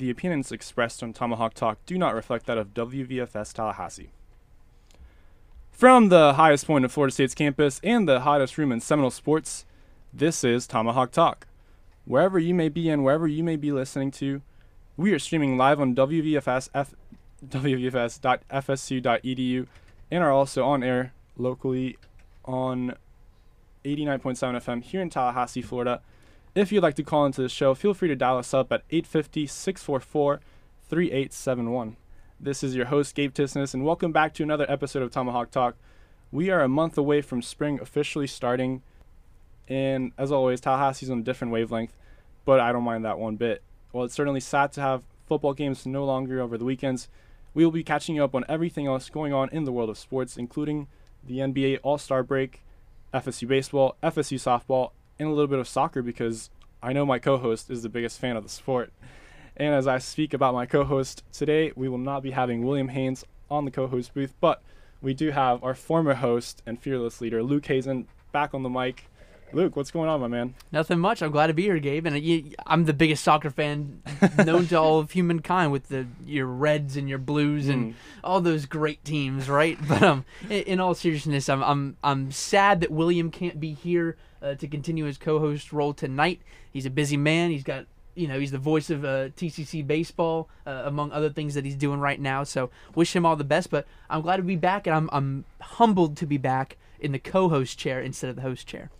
The opinions expressed on Tomahawk Talk do not reflect that of WVFS Tallahassee. From the highest point of Florida State's campus and the hottest room in Seminole sports, this is Tomahawk Talk. Wherever you may be and wherever you may be listening to, we are streaming live on WVFS WVFS.fsu.edu and are also on air locally on 89.7 FM here in Tallahassee, Florida. If you'd like to call into the show, feel free to dial us up at 850 644 3871. This is your host, Gabe Tisness, and welcome back to another episode of Tomahawk Talk. We are a month away from spring officially starting, and as always, Tallahassee's on a different wavelength, but I don't mind that one bit. While it's certainly sad to have football games no longer over the weekends, we will be catching you up on everything else going on in the world of sports, including the NBA All Star break, FSU baseball, FSU softball, and a little bit of soccer because I know my co host is the biggest fan of the sport. And as I speak about my co host today, we will not be having William Haynes on the co host booth, but we do have our former host and fearless leader, Luke Hazen, back on the mic. Luke, what's going on, my man? Nothing much. I'm glad to be here, Gabe. And you, I'm the biggest soccer fan known to all of humankind with the your Reds and your Blues and Mm. all those great teams, right? But um, in, in all seriousness, I'm I'm I'm sad that William can't be here uh, to continue his co-host role tonight. He's a busy man. He's got you know he's the voice of uh, TCC baseball uh, among other things that he's doing right now. So wish him all the best. But I'm glad to be back, and I'm I'm humbled to be back in the co-host chair instead of the host chair.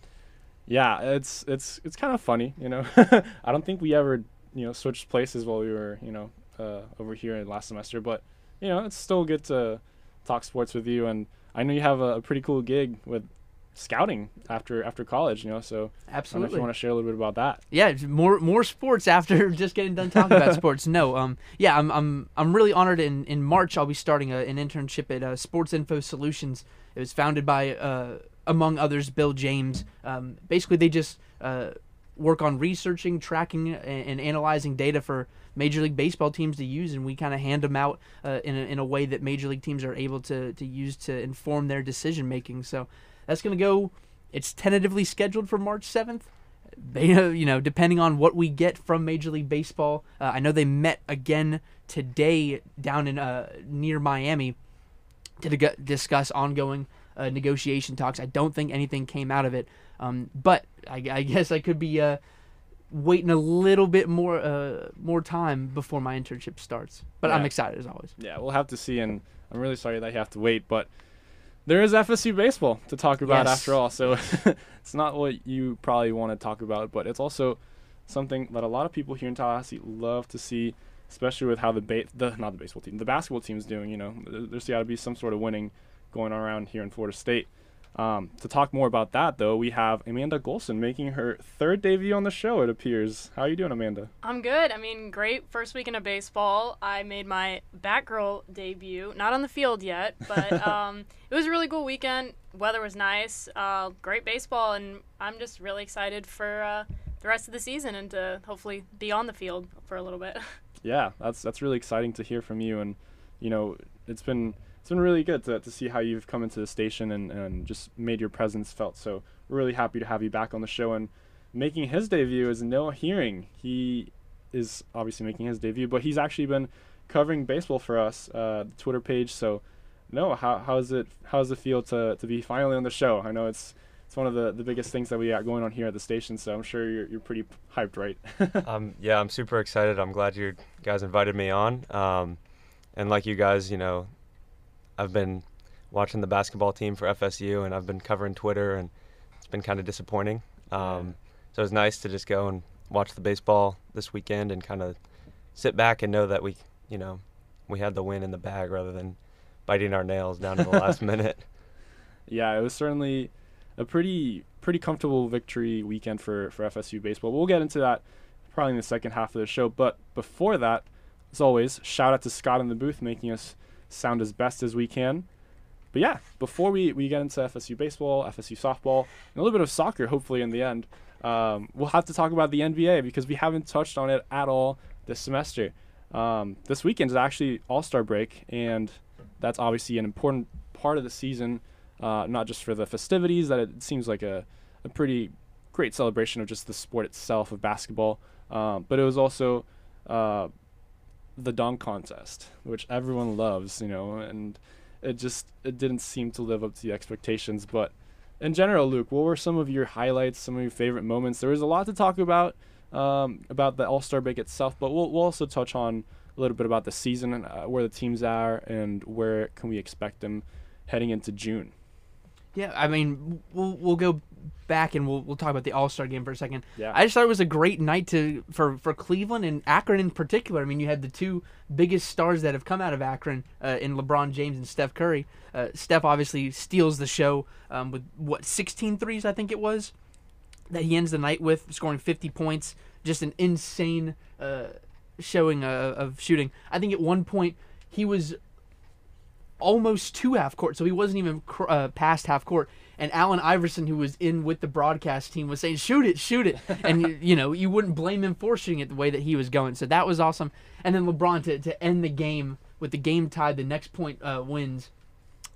Yeah, it's it's it's kind of funny, you know. I don't think we ever, you know, switched places while we were, you know, uh, over here in last semester, but you know, it's still good to talk sports with you and I know you have a, a pretty cool gig with scouting after after college, you know, so I don't know if you want to share a little bit about that. yeah, more more sports after just getting done talking about sports. No, um, yeah, I'm I'm I'm really honored. In in March, I'll be starting a, an internship at uh, Sports Info Solutions. It was founded by, uh, among others, Bill James. Um, basically, they just uh, work on researching, tracking, and, and analyzing data for Major League Baseball teams to use, and we kind of hand them out uh, in a, in a way that Major League teams are able to to use to inform their decision making. So that's gonna go. It's tentatively scheduled for March seventh they, you know, depending on what we get from Major League Baseball. Uh, I know they met again today down in uh, near Miami to discuss ongoing uh, negotiation talks. I don't think anything came out of it, um, but I, I guess I could be uh, waiting a little bit more uh, more time before my internship starts. But I'm excited as always. Yeah, we'll have to see and I'm really sorry that you have to wait, but there is FSU baseball to talk about Yes. after all. So it's not what you probably want to talk about, but it's also something that a lot of people here in Tallahassee love to see, especially with how the ba- the not the baseball team, the basketball team is doing. You know, there's got to be some sort of winning going on around here in Florida State. Um, to talk more about that, though, we have Amanda Golson making her third debut on the show. It appears. How are you doing, Amanda? I'm good. I mean, great first weekend of baseball. I made my Batgirl debut, not on the field yet, but um, it was a really cool weekend. Weather was nice, uh, great baseball, and I'm just really excited for uh, the rest of the season and to hopefully be on the field for a little bit. yeah, that's that's really exciting to hear from you, and you know, it's been it's been really good to, to see how you've come into the station and, and just made your presence felt. So we're really happy to have you back on the show and making his debut is Noah Hearing. He is obviously making his debut, but he's actually been covering baseball for us, uh, the Twitter page. So Noah, how how's it how's it feel to, to be finally on the show? I know it's it's one of the, the biggest things that we got going on here at the station, so I'm sure you're, you're pretty hyped, right? um, yeah, I'm super excited. I'm glad you guys invited me on. Um, and like you guys, you know, I've been watching the basketball team for FSU, and I've been covering Twitter, and it's been kind of disappointing. Um, so it's nice to just go and watch the baseball this weekend and kind of sit back and know that we, you know, we had the win in the bag rather than biting our nails down to the last minute. yeah, it was certainly a pretty pretty comfortable victory weekend for for FSU baseball. We'll get into that probably in the second half of the show. But before that, as always, shout out to Scott in the booth making us sound as best as we can. But yeah, before we, we get into FSU baseball, FSU softball, and a little bit of soccer, hopefully in the end, um, we'll have to talk about the NBA because we haven't touched on it at all this semester. Um, this weekend is actually All Star break, and that's obviously an important part of the season, uh, not just for the festivities, that it seems like a, a pretty great celebration of just the sport itself of basketball, um, but it was also uh, the dunk contest, which everyone loves, you know, and it just it didn't seem to live up to the expectations. But in general, Luke, what were some of your highlights, some of your favorite moments? There was a lot to talk about um, about the All Star break itself, but we'll we'll also touch on a little bit about the season and uh, where the teams are and where can we expect them heading into June. Yeah, I mean, we'll we'll go back and we'll we'll talk about the All Star game for a second. Yeah. I just thought it was a great night to for for Cleveland and Akron in particular. I mean, you had the two biggest stars that have come out of Akron uh, in LeBron James and Steph Curry. Uh, Steph obviously steals the show um, with what 16 threes I think it was that he ends the night with, scoring 50 points. Just an insane uh, showing uh, of shooting. I think at one point he was almost to half court, so he wasn't even cr- uh, past half court. And Allen Iverson, who was in with the broadcast team, was saying, "Shoot it, shoot it," and you, you know you wouldn't blame him for shooting it the way that he was going. So that was awesome. And then LeBron to to end the game with the game tied, the next point uh, wins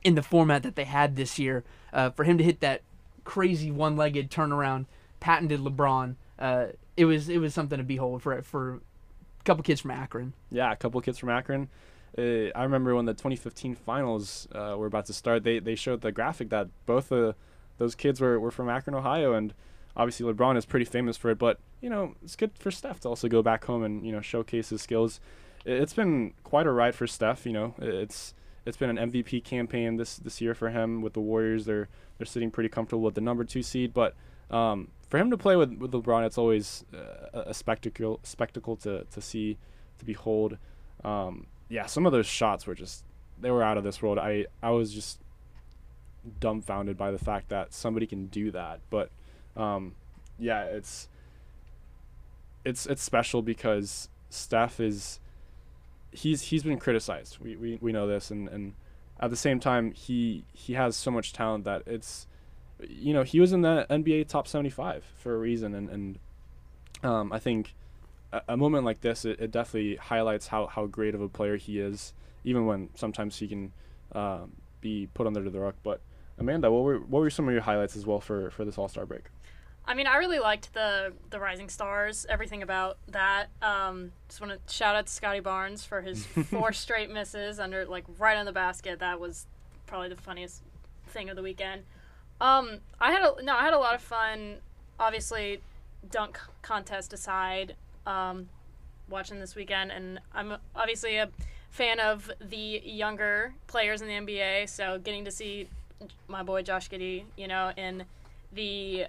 in the format that they had this year. Uh, for him to hit that crazy one-legged turnaround, patented LeBron. Uh, it was it was something to behold for for a couple kids from Akron. Yeah, a couple kids from Akron. Uh, I remember when the 2015 finals uh, were about to start, they, they showed the graphic that both of those kids were, were from Akron, Ohio, and obviously LeBron is pretty famous for it. But you know, it's good for Steph to also go back home and you know showcase his skills. It's been quite a ride for Steph. You know, it's it's been an MVP campaign this this year for him with the Warriors. They're they're sitting pretty comfortable with the number two seed, but um, for him to play with, with LeBron, it's always uh, a spectacle spectacle to, to see to behold. Um, yeah, some of those shots were just they were out of this world. I I was just dumbfounded by the fact that somebody can do that. But um, yeah, it's it's it's special because Steph is he's he's been criticized. We we, we know this and, and at the same time he he has so much talent that it's you know, he was in the NBA top 75 for a reason and and um, I think a, a moment like this it, it, definitely highlights how, how great of a player he is even when sometimes he can um, be put under the rug but Amanda what were what were some of your highlights as well for for this All-Star break I mean, I really liked the the Rising Stars, everything about that. Um, just want to shout out to Scottie Barnes for his four straight misses under like right on the basket. That was probably the funniest thing of the weekend. Um, I had a no, I had a lot of fun. Obviously, dunk contest aside, um, watching this weekend, and I'm obviously a fan of the younger players in the NBA. So getting to see my boy Josh Giddey, you know, in the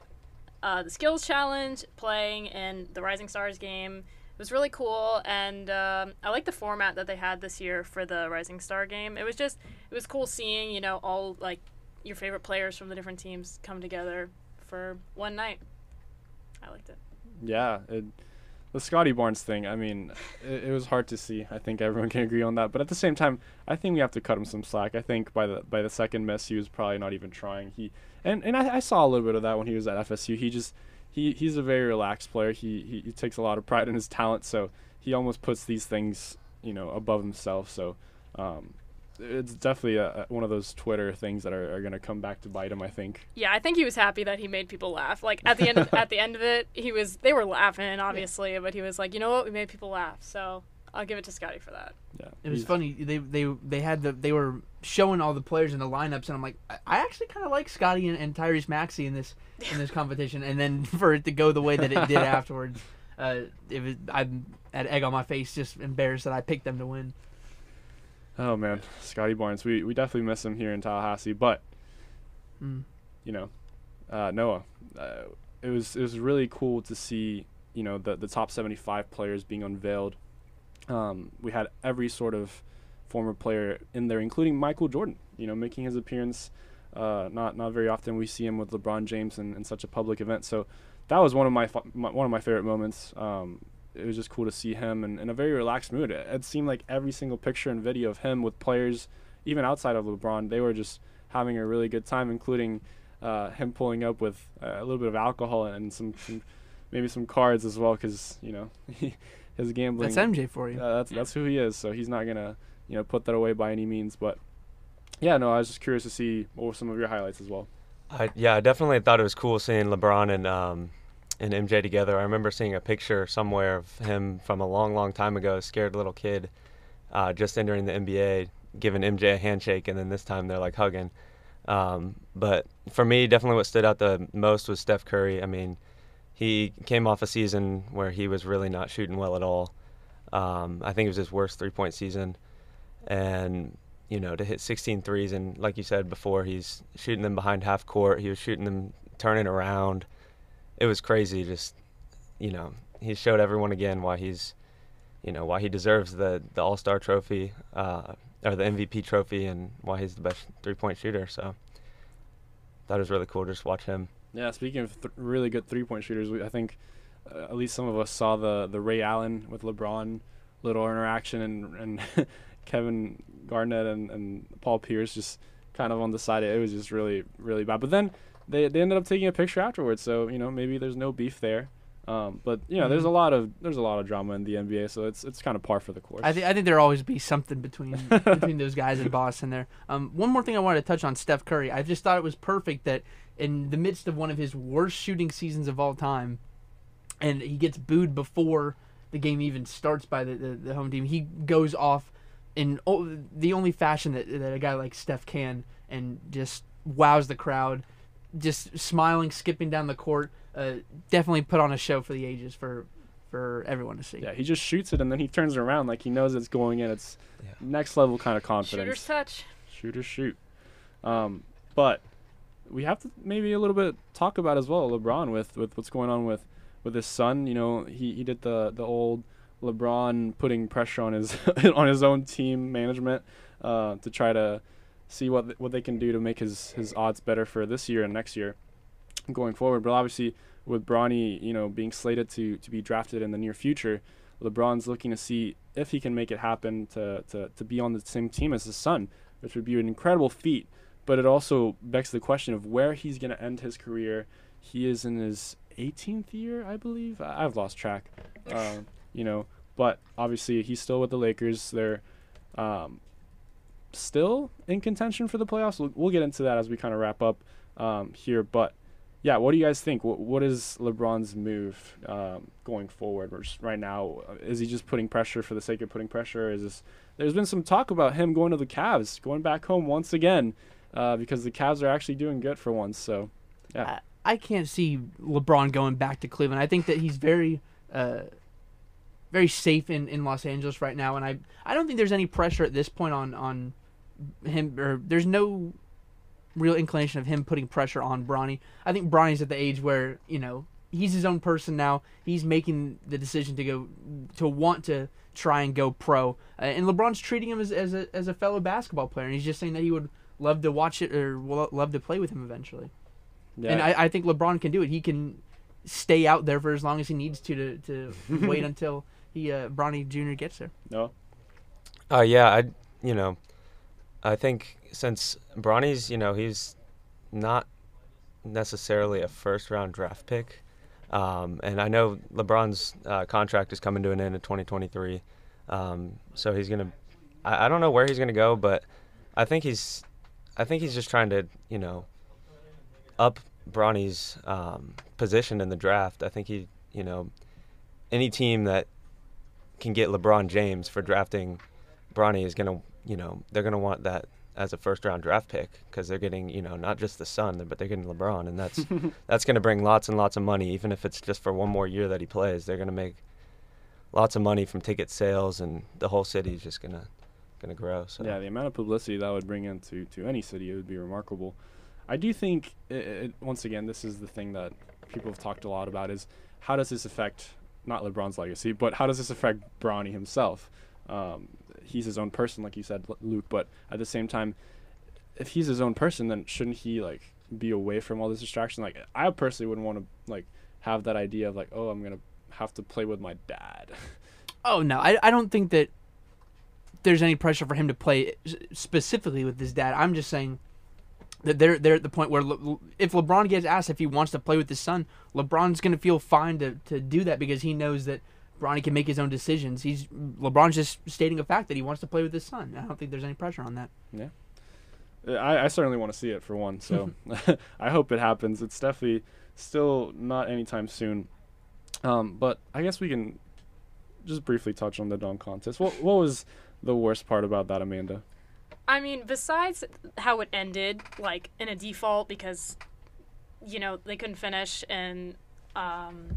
uh, the skills challenge, playing in the Rising Stars game. It was really cool, and um, I like the format that they had this year for the Rising Star game. It was just, it was cool seeing, you know, all like your favorite players from the different teams come together for one night. I liked it. Yeah, it, the Scottie Barnes thing. I mean, it, it, was hard to see. I think everyone can agree on that. But at the same time, I think we have to cut him some slack. I think by the by the second miss, he was probably not even trying. He and and I, I, saw a little bit of that when he was at FSU. He just he he's a very relaxed player. He, he, he takes a lot of pride in his talent, so he almost puts these things you know above himself. So um, it's definitely a, one of those Twitter things that are, are going to come back to bite him. I think. Yeah, I think he was happy that he made people laugh. Like at the end of, at the end of it, he was they were laughing obviously, yeah. but he was like, you know what, we made people laugh. So I'll give it to Scottie for that. Yeah, it was funny. They they they had the they were showing all the players in the lineups, and I'm like, I, I actually kind of like Scottie and, and, Tyrese Maxey in this in this competition, and then for it to go the way that it did afterwards, uh, it was I had egg on my face, just embarrassed that I picked them to win. Oh man, Scottie Barnes, we we definitely miss him here in Tallahassee, but mm. you know, uh, Noah, uh, it was it was really cool to see you know the the top 75 players being unveiled um, we had every sort of former player in there, including Michael Jordan. You know, making his appearance. Uh, not not very often we see him with LeBron James in, in such a public event. So that was one of my, my one of my favorite moments. Um, it was just cool to see him in, in a very relaxed mood. It, it, seemed like every single picture and video of him with players, even outside of LeBron, they were just having a really good time, including uh, him pulling up with uh, a little bit of alcohol and some, some maybe some cards as well, because you know his gambling. That's MJ for you. Uh, that's that's who he is. So he's not gonna you know put that away by any means. But yeah, no, I was just curious to see what were some of your highlights as well. I, yeah, I definitely thought it was cool seeing LeBron and um, and MJ together. I remember seeing a picture somewhere of him from a long, long time ago, scared little kid, uh, just entering the NBA, giving MJ a handshake, and then this time they're like hugging. Um, but for me, definitely what stood out the most was Steph Curry. I mean, he came off a season where he was really not shooting well at all. Um, I think it was his worst three point season. And, you know, to hit 16 threes, and like you said before, he's shooting them behind half court, he was shooting them turning around. It was crazy. Just, you know, he showed everyone again why he's, you know, why he deserves the, the All Star trophy. Uh, or the MVP trophy and why he's the best three point shooter. So that was really cool just watch him. Yeah, speaking of th- really good three point shooters, we, I think uh, at least some of us saw the the Ray Allen with LeBron little interaction and and Kevin Garnett and, and Paul Pierce just kind of on the side. It was just really really bad. But then they they ended up taking a picture afterwards, so you know maybe there's no beef there. Um, but you know, mm-hmm. there's a lot of there's a lot of drama in the NBA, so it's it's kind of par for the course. I think I think there'll always be something between between those guys and Boston there. Um, one more thing I wanted to touch on Steph Curry. I just thought it was perfect that in the midst of one of his worst shooting seasons of all time, and he gets booed before the game even starts by the, the, the home team. He goes off in o- the only fashion that that a guy like Steph can, and just wows the crowd, just smiling, skipping down the court uh, definitely put on a show for the ages for for everyone to see. Yeah, he just shoots it and then he turns around like he knows it's going in. It's yeah. next level kind of confidence. Shooter's touch. Shooter shoot. Um, but we have to maybe a little bit talk about as well LeBron with, with what's going on with, with his son. You know, he, he did the the old LeBron putting pressure on his on his own team management uh, to try to see what th- what they can do to make his his odds better for this year and next year going forward. But obviously, with Bronny, you know, being slated to to be drafted in the near future, LeBron's looking to see if he can make it happen to to to be on the same team as his son, which would be an incredible feat. But it also begs the question of where he's going to end his career. He is in his 18th year, I believe. I, have lost track. Um, you know, but obviously he's still with the Lakers. They're um, still in contention for the playoffs. We'll, we'll, get into that as we kind of wrap up um, here. But yeah, what do you guys think? What, what is LeBron's move um, going forward? right now, is he just putting pressure for the sake of putting pressure? Is this? There's been some talk about him going to the Cavs, going back home once again, uh, because the Cavs are actually doing good for once. So, yeah. I, I can't see LeBron going back to Cleveland. I think that he's very. Uh, very safe in, in Los Angeles right now, and I I don't think there's any pressure at this point on on him or there's no real inclination of him putting pressure on Bronny. I think Bronny's at the age where you know he's his own person now. He's making the decision to go to want to try and go pro, uh, and LeBron's treating him as as a as a fellow basketball player, and he's just saying that he would love to watch it or love to play with him eventually. Yeah. And I, I think LeBron can do it. He can stay out there for as long as he needs to to, to wait until he uh, Bronny Jr. gets there. No. Uh, yeah, I you know, I think since Bronny's, you know, he's not necessarily a first round draft pick. Um, and I know LeBron's uh, contract is coming to an end in 2023. Um, so he's going to, I don't know where he's going to go, but I think he's, I think he's just trying to, you know, up Bronny's um, position in the draft. I think he, you know, any team that can get LeBron James for drafting Bronny is going to, you know, they're going to want that as a first round draft pick because they're getting you know not just the son but they're getting LeBron and that's that's going to bring lots and lots of money. Even if it's just for one more year that he plays they're going to make lots of money from ticket sales and the whole city is just going to going to grow so. Yeah the amount of publicity that would bring into to any city it would be remarkable. I do think it, it, once again this is the thing that people have talked a lot about is how does this affect not LeBron's legacy but how does this affect Bronny himself? Um, he's his own person, like you said, Luke. But at the same time, if he's his own person, then shouldn't he like be away from all this distraction? Like I personally wouldn't want to like have that idea of like, oh, I'm gonna have to play with my dad. Oh no, I I don't think that there's any pressure for him to play specifically with his dad. I'm just saying that they're they're at the point where Le- if LeBron gets asked if he wants to play with his son, LeBron's gonna feel fine to to do that because he knows that Bronny can make his own decisions. He's LeBron's just stating a fact that he wants to play with his son. I don't think there's any pressure on that. Yeah, I, I certainly want to see it for one. So I hope it happens. It's definitely still not anytime soon. Um, but I guess we can just briefly touch on the dunk contest. What what was the worst part about that, Amanda? I mean, besides how it ended, like in a default because, you know, they couldn't finish and, um,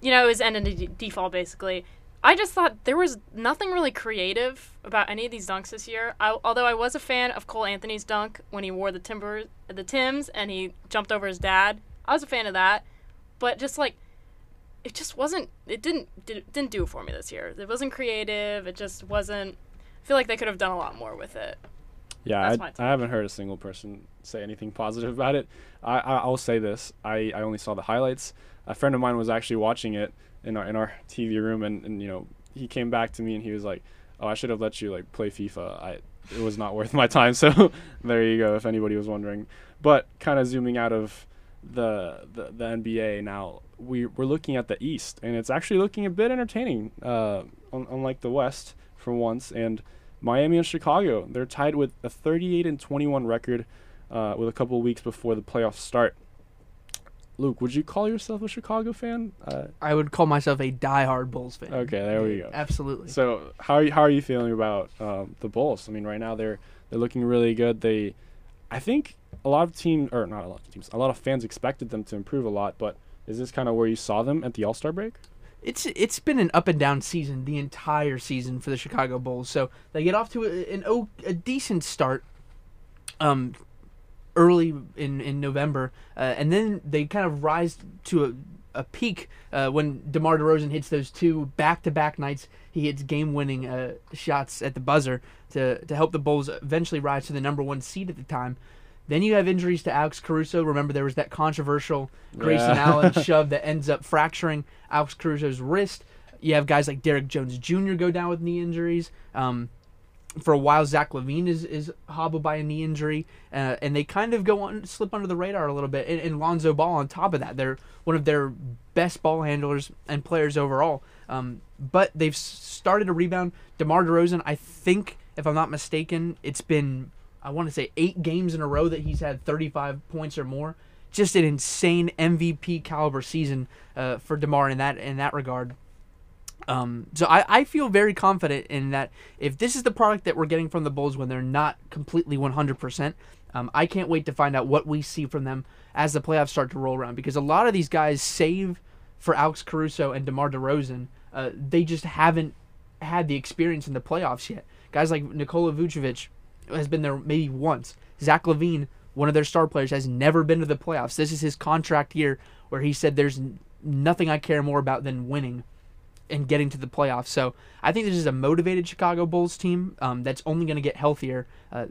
you know, it was ended in default basically. I just thought there was nothing really creative about any of these dunks this year. I, although I was a fan of Cole Anthony's dunk when he wore the timber, the Tims, and he jumped over his dad. I was a fan of that, but just like it just wasn't. It didn't did, didn't do it for me this year. It wasn't creative. It just wasn't. I feel like they could have done a lot more with it. Yeah, I. I haven't heard a single person say anything positive about it. I, I I'll say this: I, I only saw the highlights. A friend of mine was actually watching it in our in our TV room, and, and you know he came back to me and he was like, "Oh, I should have let you like play FIFA. I it was not worth my time." So there you go, if anybody was wondering. But kind of zooming out of the the, the NBA now, we we're looking at the East, and it's actually looking a bit entertaining, uh, un- unlike the West for once. And Miami and Chicago, they're tied with a 38 and 21 record, uh, with a couple of weeks before the playoffs start. Luke, would you call yourself a Chicago fan? Uh, I would call myself a diehard Bulls fan. okay, there we go. Absolutely. So how are you, how are you feeling about um, the Bulls? I mean, right now they're they're looking really good. They, I think a lot of teams or not a lot of teams, a lot of fans expected them to improve a lot. But is this kind of where you saw them at the All Star break? It's it's been an up and down season the entire season for the Chicago Bulls. So they get off to a, an a decent start, um, early in in November, uh, and then they kind of rise to a, a peak uh, when DeMar DeRozan hits those two back to back nights. He hits game winning uh, shots at the buzzer to to help the Bulls eventually rise to the number one seed at the time. Then you have injuries to Alex Caruso. Remember, there was that controversial Grayson Yeah. Allen shove that ends up fracturing Alex Caruso's wrist. You have guys like Derrick Jones Jr. go down with knee injuries. Um, for a while, Zach LaVine is, is hobbled by a knee injury, uh, and they kind of go on slip under the radar a little bit. And, and Lonzo Ball, on top of that, they're one of their best ball handlers and players overall. Um, but they've started to rebound. DeMar DeRozan, I think, if I'm not mistaken, it's been I want to say eight games in a row that he's had 35 points or more. Just an insane MVP caliber season uh, for DeMar in that in that regard. Um, so I, I feel very confident in that if this is the product that we're getting from the Bulls when they're not completely 100%, um, I can't wait to find out what we see from them as the playoffs start to roll around because a lot of these guys save for Alex Caruso and DeMar DeRozan. Uh, they just haven't had the experience in the playoffs yet. Guys like Nikola Vucevic has been there maybe once. Zach LaVine, one of their star players, has never been to the playoffs. This is his contract year where he said there's nothing I care more about than winning and getting to the playoffs. So I think this is a motivated Chicago Bulls team um, that's only going to get healthier. Uh,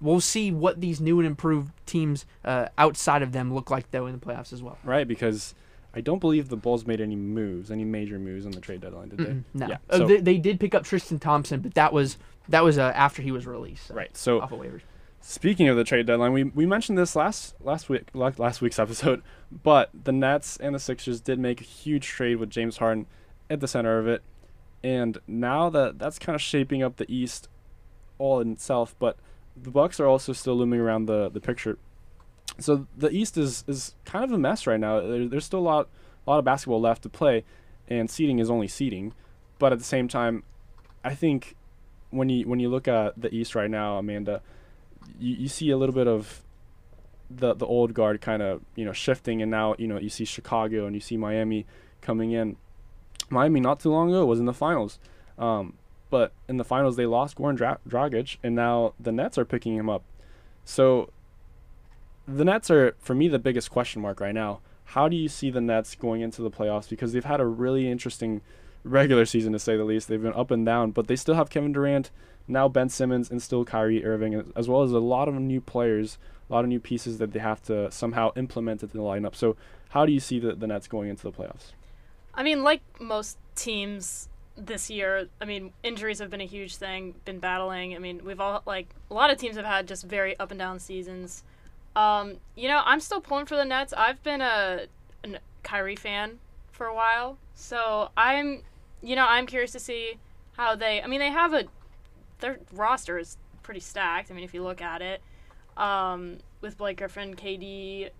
we'll see what these new and improved teams uh, outside of them look like though in the playoffs as well. Right, because I don't believe the Bulls made any moves, any major moves on the trade deadline, did they? Mm-mm, no, Yeah. Uh, So, they, they did pick up Tristan Thompson, but that was that was uh, after he was released. so, right. So off of waivers. Speaking of the trade deadline, we, we mentioned this last last week last week's episode, but the Nets and the Sixers did make a huge trade with James Harden at the center of it, and now that that's kind of shaping up the East all in itself. But the Bucks are also still looming around the, the picture. So the East is, is kind of a mess right now. There, there's still a lot a lot of basketball left to play, and seeding is only seeding. But at the same time, I think when you when you look at the East right now, Amanda, you, you see a little bit of the the old guard kind of you know shifting, and now you know you see Chicago and you see Miami coming in. Miami not too long ago was in the finals, um, but in the finals they lost Goran Dra- Dragic, and now the Nets are picking him up. So the Nets are for me the biggest question mark right now. How do you see the Nets going into the playoffs? Because they've had a really interesting regular season to say the least. They've been up and down, but they still have Kevin Durant, now Ben Simmons, and still Kyrie Irving, as well as a lot of new players, a lot of new pieces that they have to somehow implement into the lineup. So, how do you see the, the Nets going into the playoffs? I mean, like most teams this year, I mean, injuries have been a huge thing, been battling. I mean, we've all, like, a lot of teams have had just very up and down seasons. Um, you know, I'm still pulling for the Nets. I've been a, a Kyrie fan for a while. So I'm, you know, I'm curious to see how they, I mean, they have a, their roster is pretty stacked. I mean, if you look at it, um, with Blake Griffin, KD,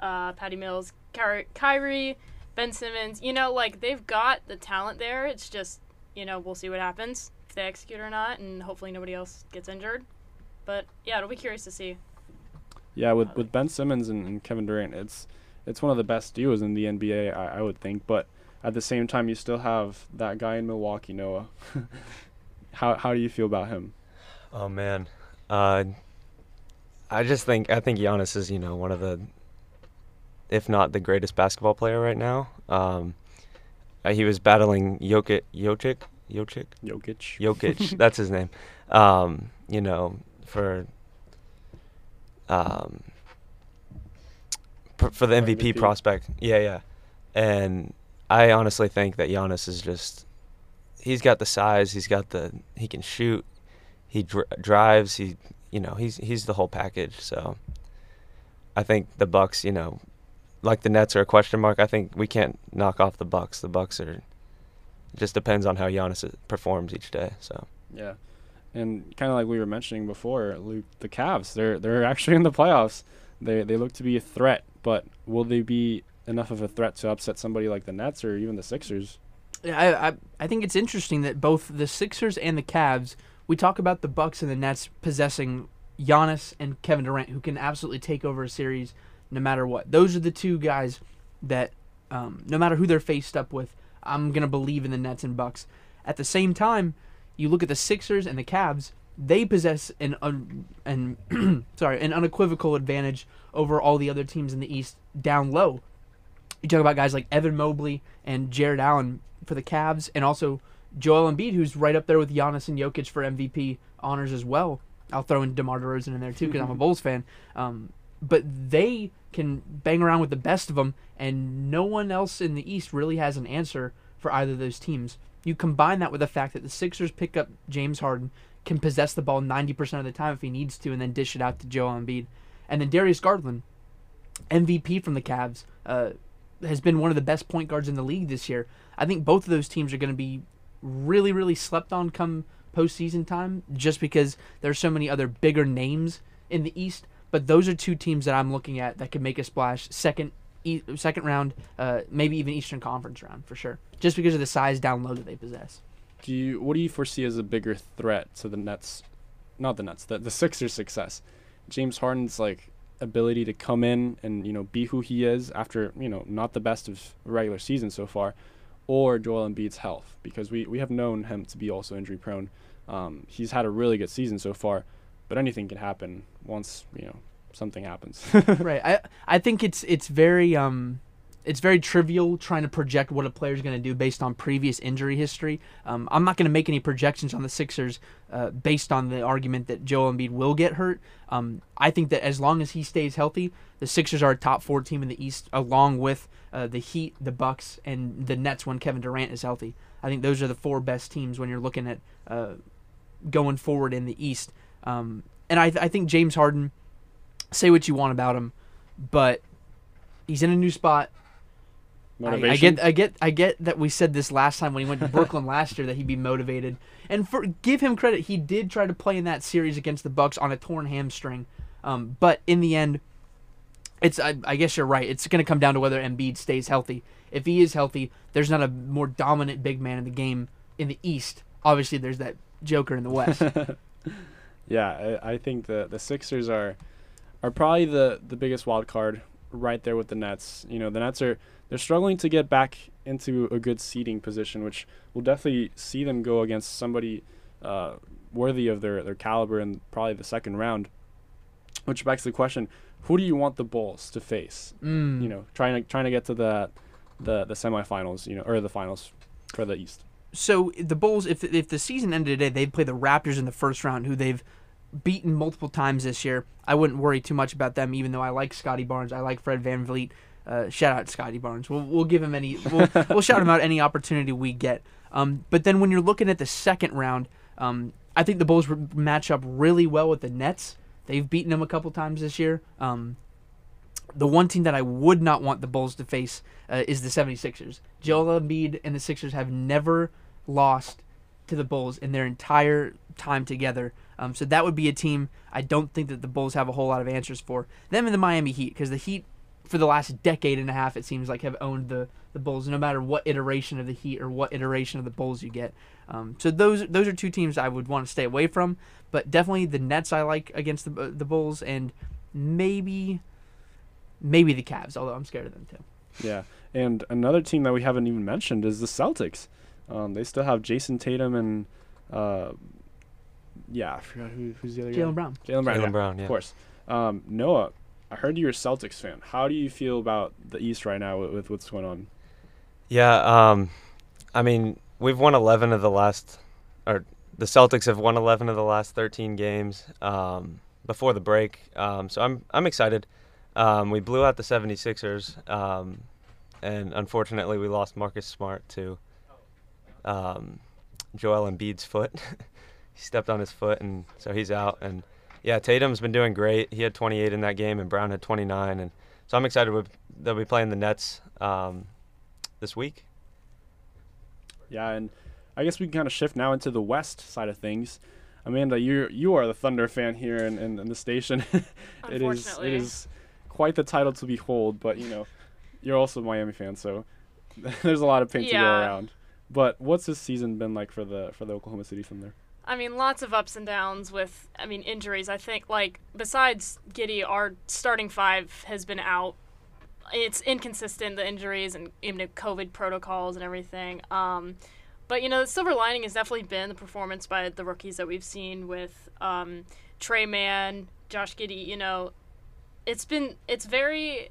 uh, Patty Mills, Ky- Kyrie, Ben Simmons. You know, like they've got the talent there. It's just you know we'll see what happens if they execute or not, and hopefully nobody else gets injured. But yeah, it'll be curious to see. Yeah, with with Ben Simmons and, and Kevin Durant, it's it's one of the best duos in the NBA, I, I would think. But at the same time, you still have that guy in Milwaukee, Noah. how how do you feel about him? Oh man, uh, I just think I think Giannis is you know one of the, if not the greatest basketball player right now. Um, uh, he was battling Jokic, Jokic, Jokic, Jokic. Jokic. that's his name. Um, you know for. Um, for, for the MVP, MVP. prospect, yeah, yeah, and I honestly think that Giannis is just, he's got the size, he's got the, he can shoot, he dr- drives, he, you know, he's he's the whole package. So, I think the Bucks, you know, like the Nets are a question mark. I think we can't knock off the Bucks. The Bucks are, just depends on how Giannis uh, performs each day. So. Yeah, and kind of like we were mentioning before, Luke, the Cavs they're they're actually in the playoffs. They they look to be a threat, but will they be enough of a threat to upset somebody like the Nets or even the Sixers? Yeah, I, I I think it's interesting that both the Sixers and the Cavs. We talk about the Bucks and the Nets possessing Giannis and Kevin Durant, who can absolutely take over a series no matter what. Those are the two guys that, um, no matter who they're faced up with, I'm gonna believe in the Nets and Bucks. At the same time, you look at the Sixers and the Cavs. They possess an un, an sorry an unequivocal advantage over all the other teams in the East down low. You talk about guys like Evan Mobley and Jarrett Allen for the Cavs, and also Joel Embiid, who's right up there with Giannis and Jokic for MVP honors as well. I'll throw in DeMar DeRozan in there too because I'm a Bulls fan. Um, but they can bang around with the best of them, and no one else in the East really has an answer for either of those teams. You combine that with the fact that the Sixers pick up James Harden, can possess the ball 90% of the time if he needs to, and then dish it out to Joel Embiid. And then Darius Garland, MVP from the Cavs, uh, has been one of the best point guards in the league this year. I think both of those teams are going to be really, really slept on come postseason time, just because there's so many other bigger names in the East. But those are two teams that I'm looking at that could make a splash second, e- second round, uh, maybe even Eastern Conference round for sure, just because of the size down low that they possess. Do you what do you foresee as a bigger threat to the Nets? Not the Nets, the the Sixers' success. James Harden's like ability to come in and you know be who he is after you know not the best of regular season so far, or Joel Embiid's health because we we have known him to be also injury prone. Um, he's had a really good season so far, but anything can happen once you know something happens. right. I I think it's it's very um it's very trivial trying to project what a player is going to do based on previous injury history. Um, I'm not going to make any projections on the Sixers uh, based on the argument that Joel Embiid will get hurt. Um, I think that as long as he stays healthy, the Sixers are a top four team in the East, along with uh, the Heat, the Bucks, and the Nets when Kevin Durant is healthy. I think those are the four best teams when you're looking at uh, going forward in the East. Um, and I, I think James Harden, say what you want about him, but he's in a new spot. I, I get, I get, I get that we said this last time when he went to Brooklyn last year that he'd be motivated. And for give him credit, he did try to play in that series against the Bucks on a torn hamstring. Um, but in the end, it's I, I guess you're right. It's going to come down to whether Embiid stays healthy. If he is healthy, there's not a more dominant big man in the game in the East. Obviously, there's that Joker in the West. Yeah, I, I think the the Sixers are are probably the the biggest wild card right there with the Nets. You know, the Nets are they're struggling to get back into a good seeding position, which will definitely see them go against somebody uh, worthy of their their caliber in probably the second round. Which begs the question: Who do you want the Bulls to face? Mm. You know, trying to trying to get to the the the semifinals, you know, or the finals for the East. so the Bulls, if if the season ended today, they'd play the Raptors in the first round, who they've beaten multiple times this year. I wouldn't worry too much about them, even though I like Scottie Barnes, I like Fred VanVleet. Uh, shout out Scottie Barnes. We'll we'll give him any we'll, we'll shout him out any opportunity we get. Um, but then when you're looking at the second round, um, I think the Bulls match up really well with the Nets. They've beaten them a couple times this year. Um, the one team that I would not want the Bulls to face uh, is the 76ers. Joel Embiid and the Sixers have never lost to the Bulls in their entire time together. Um, so that would be a team I don't think that the Bulls have a whole lot of answers for. Them and the Miami Heat, because the Heat for the last decade and a half, it seems like have owned the the Bulls, no matter what iteration of the Heat or what iteration of the Bulls you get. Um, so those those are two teams I would want to stay away from, but definitely the Nets I like against the the Bulls, and maybe maybe the Cavs, although I'm scared of them too. Yeah, and another team that we haven't even mentioned is the Celtics. Um, they still have Jayson Tatum and, uh, yeah, I forgot who, who's the other guy. Jaylen Brown. Jaylen Brown. Jaylen yeah, Brown, yeah. Of course. Um, Noah, I heard you're a Celtics fan. How do you feel about the East right now with, with what's going on? Yeah, um, I mean, we've won 11 of the last, or the Celtics have won 11 of the last 13 games um, before the break. Um, so I'm I'm excited. Um, we blew out the 76ers, um, and unfortunately, we lost Marcus Smart to um, Joel Embiid's foot. he stepped on his foot, and so he's out. And yeah, Tatum's been doing great. He had 28 in that game, and Brown had 29. And so I'm excited. With, they'll be playing the Nets um, this week. Yeah, and I guess we can kind of shift now into the West side of things. Amanda, you you are the Thunder fan here in, in, in the station. it is it Unfortunately. is quite the title to behold, but you know, you're also a Miami fan, so there's a lot of paint to go around. But what's this season been like for the for the Oklahoma City Thunder? I mean, lots of ups and downs with, I mean, injuries. I think, like, besides Giddey, our starting five has been out. It's inconsistent, the injuries and even COVID protocols and everything. Um, but, you know, the silver lining has definitely been the performance by the rookies that we've seen with um, Tre Mann, Josh Giddey. You know, it's been, it's very,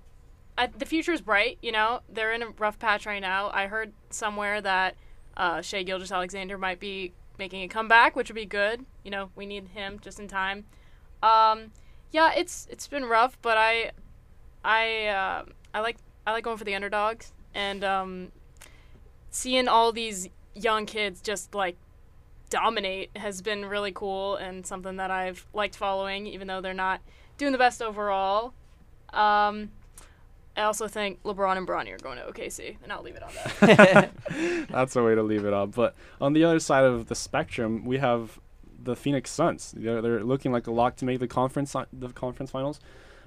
I, the future is bright, you know. They're in a rough patch right now. I heard somewhere that uh, Shai Gilgeous-Alexander might be making a comeback, which would be good. You know, we need him just in time. Um, yeah, it's it's been rough, but I I uh, I like I like going for the underdogs and um, seeing all these young kids just like dominate has been really cool and something that I've liked following, even though they're not doing the best overall. Um, I also think LeBron and Bronny are going to OKC, and I'll leave it on that. That's a way to leave it up. But on the other side of the spectrum, we have the Phoenix Suns. They're, they're looking like a lock to make the conference the conference finals.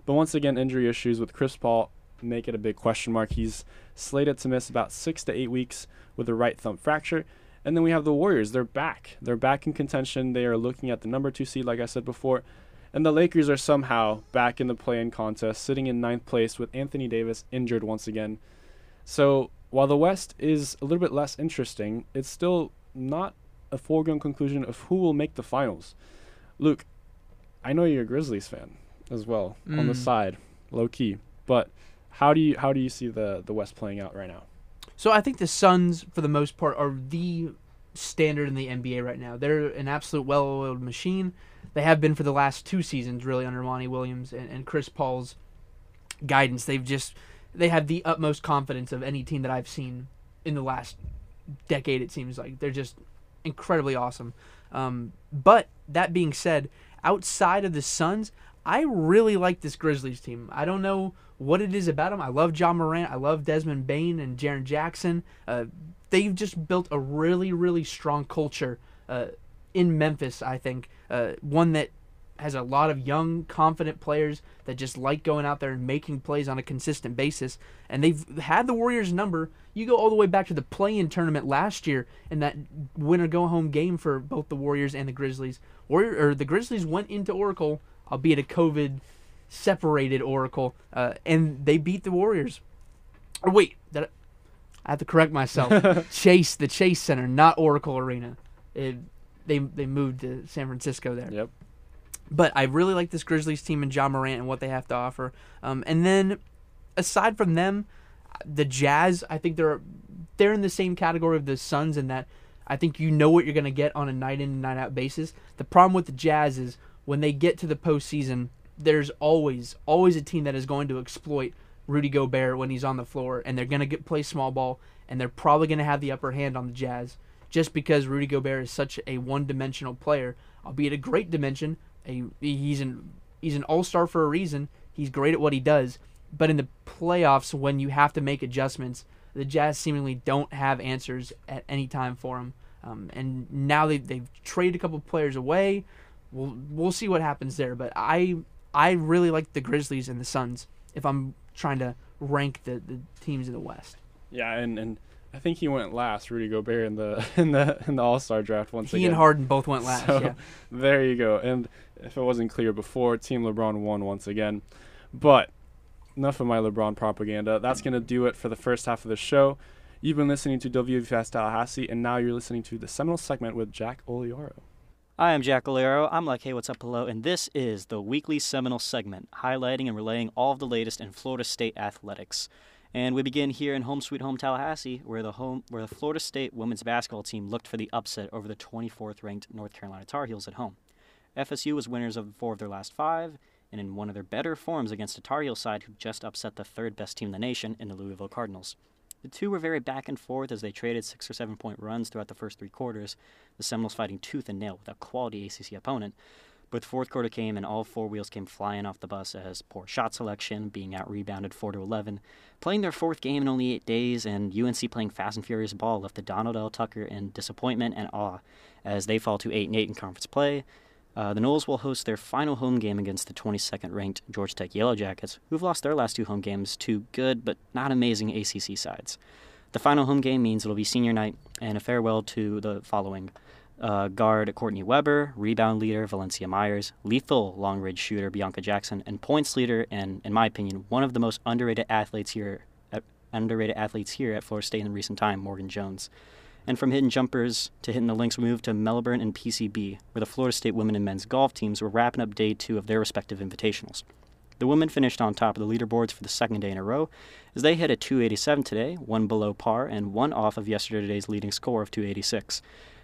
But once again, injury issues with Chris Paul make it a big question mark. He's slated to miss about six to eight weeks with a right thumb fracture. And then we have the Warriors. They're back. They're back in contention. They are looking at the number two seed, like I said before. And the Lakers are somehow back in the play-in contest, sitting in ninth place with Anthony Davis injured once again. So while the West is a little bit less interesting, it's still not a foregone conclusion of who will make the finals. Luke, I know you're a Grizzlies fan as well on the Mm. side, low key. But how do you how do you see the the West playing out right now? So I think the Suns, for the most part, are the standard in the NBA right now. They're an absolute well-oiled machine. They have been for the last two seasons, really, under Monty Williams and, and Chris Paul's guidance. They've just they have the utmost confidence of any team that I've seen in the last decade. It seems like they're just incredibly awesome. Um, but that being said, outside of the Suns, I really like this Grizzlies team. I don't know what it is about them. I love Ja Morant. I love Desmond Bane and Jaren Jackson. Uh, they've just built a really, really strong culture uh, in Memphis. I think uh, one that has a lot of young, confident players that just like going out there and making plays on a consistent basis. And they've had the Warriors' number. You go all the way back to the play-in tournament last year, and that winner-go-home game for both the Warriors and the Grizzlies. Warrior or the Grizzlies went into Oracle, albeit a COVID-separated Oracle, uh, and they beat the Warriors. Or wait, that I have to correct myself. Chase, the Chase Center, not Oracle Arena. It, they they moved to San Francisco there. Yep. But I really like this Grizzlies team and Ja Morant and what they have to offer. Um, and then aside from them, the Jazz, I think they're they're in the same category of the Suns in that I think you know what you're going to get on a night in and night out basis. The problem with the Jazz is when they get to the postseason, there's always always a team that is going to exploit Rudy Gobert when he's on the floor, and they're going to get play small ball, and they're probably going to have the upper hand on the Jazz just because Rudy Gobert is such a one-dimensional player, albeit a great dimension. A he's an he's an all-star for a reason. He's great at what he does, but in the playoffs when you have to make adjustments, the Jazz seemingly don't have answers at any time for him. Um, and now they they've traded a couple players away. We'll we'll see what happens there, but I I really like the Grizzlies and the Suns. If I'm trying to rank the, the teams in the West. Yeah, and, and I think he went last, Rudy Gobert in the in the in the All Star draft once he again. He and Harden both went last. So, yeah. There you go. And if it wasn't clear before, Team LeBron won once again. But enough of my LeBron propaganda. That's going to do it for the first half of the show. You've been listening to WVFS Tallahassee, and now you're listening to the Seminole segment with Jack Oliaro. I am Jack Olero. I'm like, hey, what's up, hello? And this is the weekly Seminole segment, highlighting and relaying all of the latest in Florida State athletics. And we begin here in home sweet home Tallahassee, where the home where the Florida State women's basketball team looked for the upset over the 24th ranked North Carolina Tar Heels at home. FSU was winners of four of their last five, and in one of their better forms against a Tar Heel side who just upset the third best team in the nation in the Louisville Cardinals. The two were very back and forth as they traded six or seven point runs throughout the first three quarters, the Seminoles fighting tooth and nail with a quality ACC opponent. But the fourth quarter came and all four wheels came flying off the bus as poor shot selection, being out rebounded 4 to 11, playing their fourth game in only eight days, and UNC playing fast and furious ball left the Donald L. Tucker in disappointment and awe as they fall to 8 and 8 in conference play. Uh, the Noles will host their final home game against the 22nd ranked Georgia Tech Yellow Jackets, who've lost their last two home games to good but not amazing ACC sides. The final home game means it'll be senior night and a farewell to the following uh, guard Courtney Weber, rebound leader Valencia Myers, lethal long range shooter Bianca Jackson, and points leader and, in my opinion, one of the most underrated athletes here, at, underrated athletes here at Florida State in recent time, Morgan Jones. And from hitting jumpers to hitting the links, we moved to Melbourne and PCB, where the Florida State women and men's golf teams were wrapping up day two of their respective invitationals. The women finished on top of the leaderboards for the second day in a row, as they hit a 287 today, one below par and one off of yesterday's leading score of 286.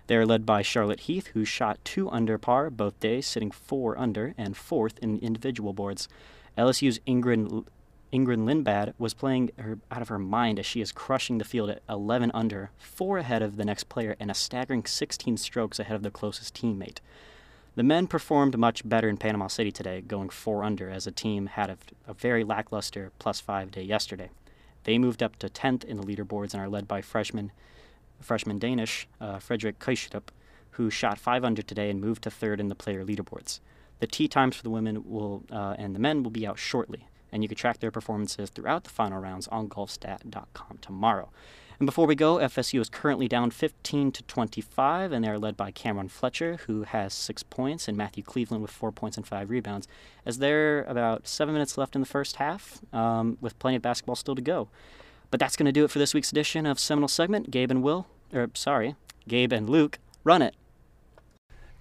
They are led by Charlotte Heath, who shot two under par both days, sitting four under and fourth in individual boards. LSU's Ingrid Ingrid Lindblad was playing her out of her mind as she is crushing the field at 11 under, four ahead of the next player, and a staggering 16 strokes ahead of their closest teammate. The men performed much better in Panama City today, going four under, as a team had a, a very lackluster plus five day yesterday. They moved up to 10th in the leaderboards and are led by freshman freshman Danish uh, Frederick Kjettrup, who shot five under today and moved to third in the player leaderboards. The tee times for the women will uh, and the men will be out shortly, and you can track their performances throughout the final rounds on golfstat.com tomorrow. And before we go, FSU is currently down 15 to 25, and they're led by Cameron Fletcher, who has six points, and Matthew Cleveland with four points and five rebounds. As there are about seven minutes left in the first half, um, with plenty of basketball still to go. But that's going to do it for this week's edition of Seminole Segment. Gabe and Will, or sorry, Gabe and Luke, run it.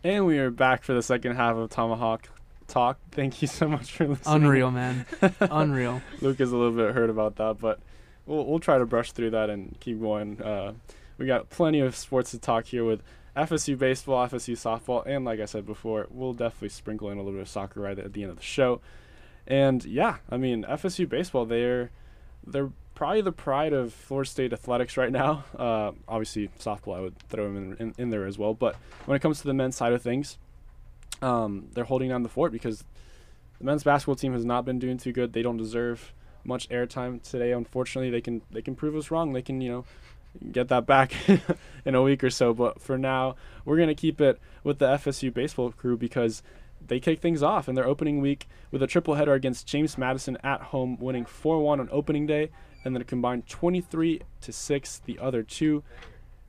And we are back for the second half of Tomahawk Talk. Thank you so much for listening. Unreal, man. Unreal. Luke is a little bit hurt about that, but we'll we'll try to brush through that and keep going. Uh, we got plenty of sports to talk here with FSU baseball, FSU softball, and like I said before, we'll definitely sprinkle in a little bit of soccer right at the end of the show. And yeah, I mean FSU baseball, they're they're probably the pride of Florida State athletics right now. Uh, obviously softball, I would throw them in, in, in there as well. But when it comes to the men's side of things, um, they're holding down the fort because the men's basketball team has not been doing too good. They don't deserve much airtime today. Unfortunately, they can they can prove us wrong. They can you know get that back in a week or so. But for now, we're gonna keep it with the FSU baseball crew because they kick things off in their opening week with a triple header against James Madison at home, winning 4-1 on opening day, and then a combined 23 to six the other two.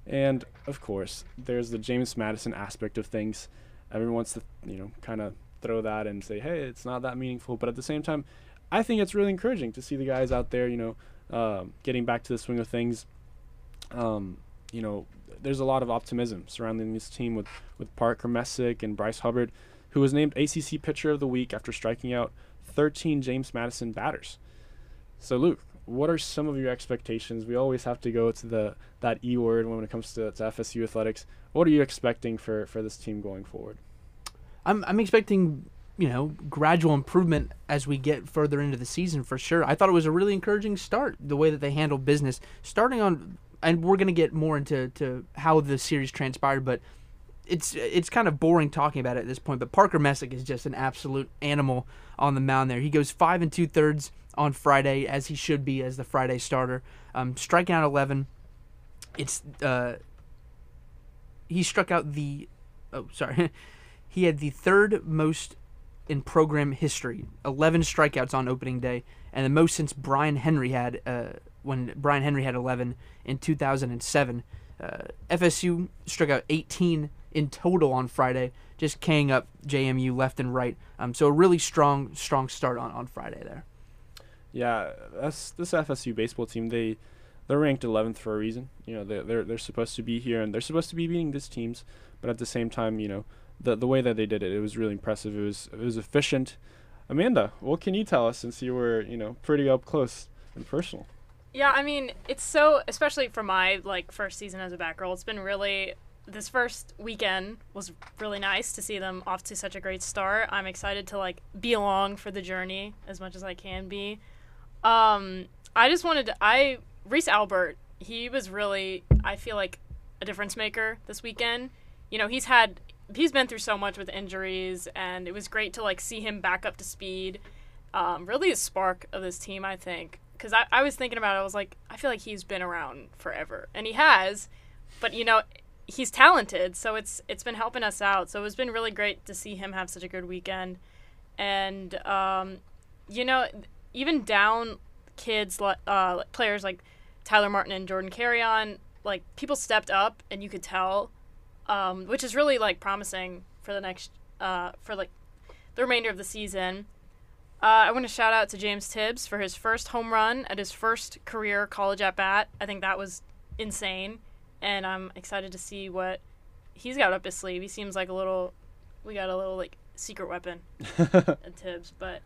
And of course, there's the James Madison aspect of things. Everyone wants to you know kind of throw that and say, hey, it's not that meaningful. But at the same time, I think it's really encouraging to see the guys out there, you know, um, getting back to the swing of things. Um, you know, there's a lot of optimism surrounding this team with, with Parker Messick and Bryce Hubbard, who was named ACC Pitcher of the Week after striking out 13 James Madison batters. So, Luke, what are some of your expectations? We always have to go to the that E word when it comes to, to FSU athletics. What are you expecting for, for this team going forward? I'm I'm expecting you know gradual improvement as we get further into the season for sure. I thought it was a really encouraging start the way that they handled business, starting on, and we're gonna get more into to how the series transpired, but. It's it's kind of boring talking about it at this point, but Parker Messick is just an absolute animal on the mound there. He goes five and two thirds on Friday as he should be as the Friday starter. Um, striking out eleven. It's uh, he struck out the oh sorry he had the third most in program history. 11 strikeouts on opening day, and the most since Brian Henry had uh, when Brian Henry had 11 in 2007. Uh, FSU struck out 18 in total on Friday, just keying up JMU left and right. Um, so a really strong, strong start on, on Friday there. Yeah, that's this FSU baseball team. They they're ranked 11th for a reason. You know, they're they're they're supposed to be here and they're supposed to be beating these teams, but at the same time, you know, the the way that they did it, it was really impressive. It was it was efficient. Amanda, what can you tell us since you were you know pretty up close and personal? Yeah, I mean, it's so especially for my like first season as a back row, it's been really this first weekend was really nice to see them off to such a great start. I'm excited to like be along for the journey as much as I can be. Um, I just wanted to I Reese Albert, he was really I feel like a difference maker this weekend. You know, he's had he's been through so much with injuries and it was great to like see him back up to speed. Um, really a spark of this team, I think. Because I, I was thinking about it, I was like, I feel like he's been around forever. And he has, but you know, he's talented, so it's it's been helping us out. So it's been really great to see him have such a good weekend. And um, you know, even down kids, uh, players like Tyler Martin and Jordan Carrion, like people stepped up, and you could tell, um, which is really like promising for the next uh, for like the remainder of the season. Uh, I want to shout out to James Tibbs for his first home run at his first career college at bat. I think that was insane, and I'm excited to see what he's got up his sleeve. He seems like a little, we got a little like secret weapon at Tibbs, but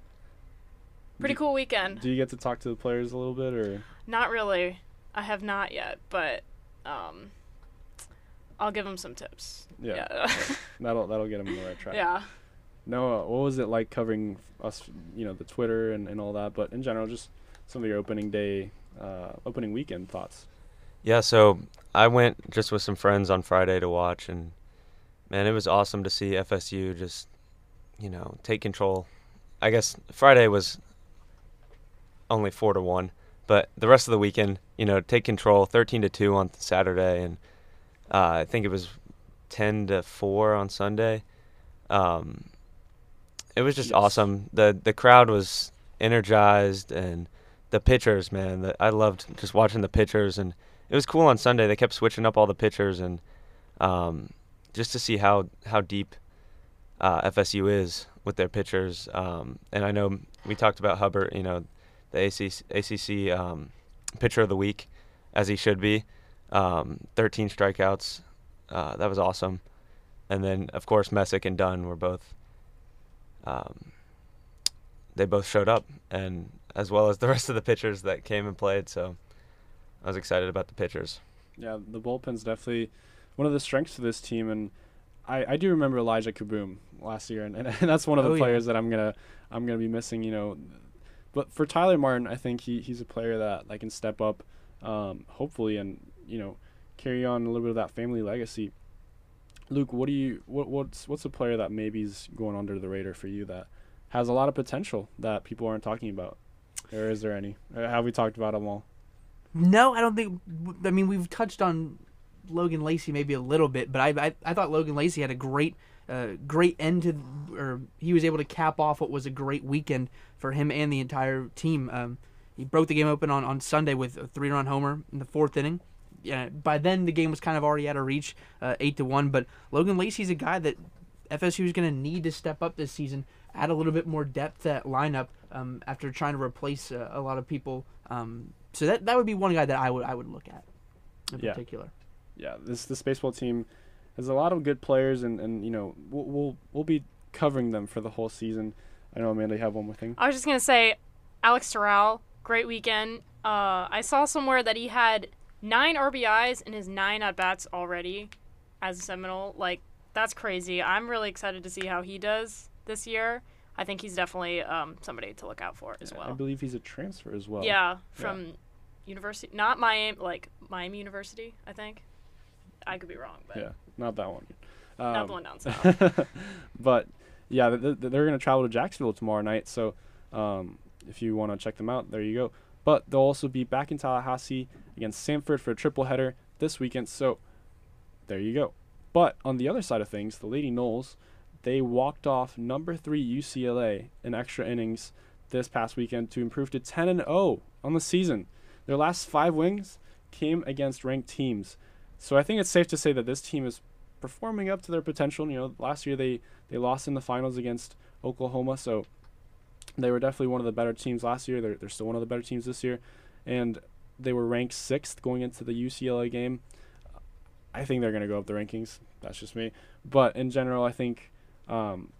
pretty cool weekend. Do you get to talk to the players a little bit, or Not really. I have not yet, but um, I'll give them some tips. yeah, Yeah. that'll that'll get them on the right track. yeah. Noah, what was it like covering us? You know, the Twitter and, and all that, but in general, just some of your opening day, uh, opening weekend thoughts. Yeah, so I went just with some friends on Friday to watch, and man, it was awesome to see FSU just, you know, take control. I guess Friday was only four to one, but the rest of the weekend, you know, take control, thirteen to two on Saturday, and uh, I think it was ten to four on Sunday. Um, it was just Yes. awesome. the The crowd was energized, and the pitchers, man, the, I loved just watching the pitchers and it was cool on Sunday. They kept switching up all the pitchers and um, just to see how how deep uh, FSU is with their pitchers. Um, and I know we talked about Hubbard, you know, the ACC, ACC um, pitcher of the week, as he should be. Um, 13 strikeouts. Uh, that was awesome. And then of course Messick and Dunn were both. Um, they both showed up, and as well as the rest of the pitchers that came and played. So I was excited about the pitchers. Yeah, the bullpen's definitely one of the strengths of this team, and I, I do remember Elijah Kaboom last year, and, and, that's one of the Oh, yeah. players that I'm gonna I'm gonna be missing. You know, but for Tyler Martin, I think he, he's a player that that can step up, um, hopefully, and you know, carry on a little bit of that family legacy. Luke, what do you what what's what's a player that maybe's going under the radar for you that has a lot of potential that people aren't talking about, or is there any? Have we talked about them all? No, I don't think. I mean, we've touched on Logan Lacey maybe a little bit, but I I, I thought Logan Lacey had a great uh, great end to, or he was able to cap off what was a great weekend for him and the entire team. Um, he broke the game open on, on Sunday with a three run homer in the fourth inning. Yeah, by then the game was kind of already out of reach, uh, eight to one. But Logan Lacey's a guy that FSU is going to need to step up this season, add a little bit more depth at lineup um, after trying to replace uh, a lot of people. Um, so that that would be one guy that I would I would look at in Yeah. particular. yeah, this this baseball team has a lot of good players, and, and you know we'll, we'll we'll be covering them for the whole season. I know Amanda, you have one more thing. I was just gonna say, Alex Terrell, great weekend. Uh, I saw somewhere that he had nine RBIs in his nine at bats already as a Seminole. Like that's crazy. I'm really excited to see how he does this year. I think he's definitely um, somebody to look out for as well. I believe he's a transfer as well. yeah, from university, not Miami, like Miami University. I think. I could be wrong, but yeah, not that one. not Um, the one down south. but yeah, th- th- they're going to travel to Jacksonville tomorrow night. So um, if you want to check them out, there you go. But they'll also be back in Tallahassee against Sanford for a triple header this weekend. So there you go. But on the other side of things, the Lady Noles they walked off number three UCLA in extra innings this past weekend to improve to 10 and 0 on the season. Their last five wins came against ranked teams. So I think it's safe to say that this team is performing up to their potential. You know, last year they, they lost in the finals against Oklahoma, so they were definitely one of the better teams last year. They're, they're still one of the better teams this year. And they were ranked sixth going into the UCLA game. I think they're going to go up the rankings. That's just me. But in general, I think um,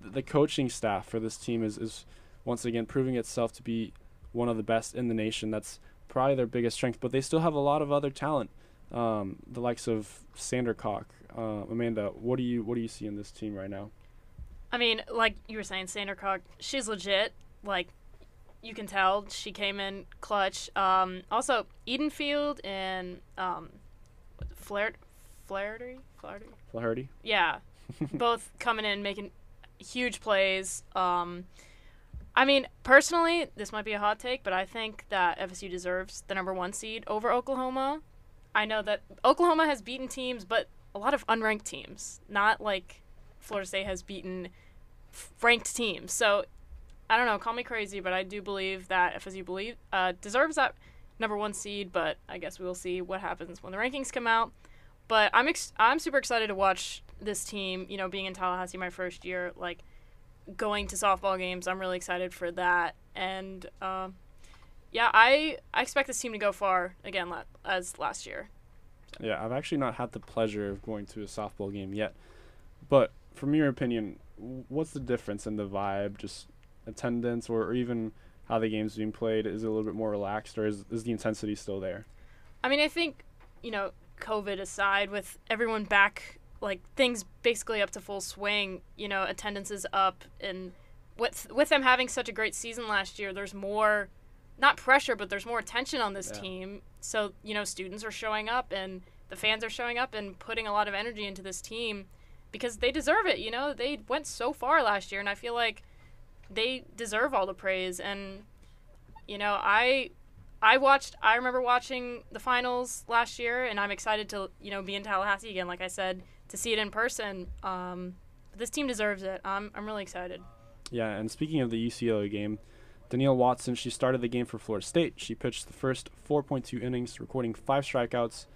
the coaching staff for this team is, is once again proving itself to be one of the best in the nation. That's probably their biggest strength. But they still have a lot of other talent, um, the likes of Sandercock. Uh, Amanda, what do you what do you see in this team right now? I mean, like you were saying, Sandercock, she's legit. Like you can tell, she came in clutch. Um, also, Edenfield and um, Flair, Flaherty, Flaherty, Flaherty. Yeah, both coming in making huge plays. Um, I mean, personally, this might be a hot take, but I think that FSU deserves the number one seed over Oklahoma. I know that Oklahoma has beaten teams, but a lot of unranked teams, not like Florida State has beaten ranked teams. So I don't know, call me crazy, but I do believe that FSU believe uh, deserves that number one seed. But I guess we will see what happens when the rankings come out. But I'm ex- I'm super excited to watch this team. You know, being in Tallahassee my first year, like going to softball games, I'm really excited for that. And uh, yeah, I I expect this team to go far again la- as last year. Yeah, I've actually not had the pleasure of going to a softball game yet, but from your opinion, what's the difference in the vibe, just attendance, or, or even how the game's being played? Is it a little bit more relaxed, or is is the intensity still there? I mean, I think you know, COVID aside, with everyone back, like things basically up to full swing. You know, attendance is up, and with with them having such a great season last year, there's more, not pressure, but there's more attention on this Yeah. team. So you know, students are showing up, and the fans are showing up, and putting a lot of energy into this team because they deserve it. You know, they went so far last year, and I feel like they deserve all the praise. And you know, I I watched. I remember watching the finals last year, and I'm excited to you know be in Tallahassee again. Like I said, to see it in person. Um, this team deserves it. I'm I'm really excited. Yeah, and speaking of the UCLA game, Danielle Watson, she started the game for Florida State. She pitched the first 4.2 innings, recording five strikeouts.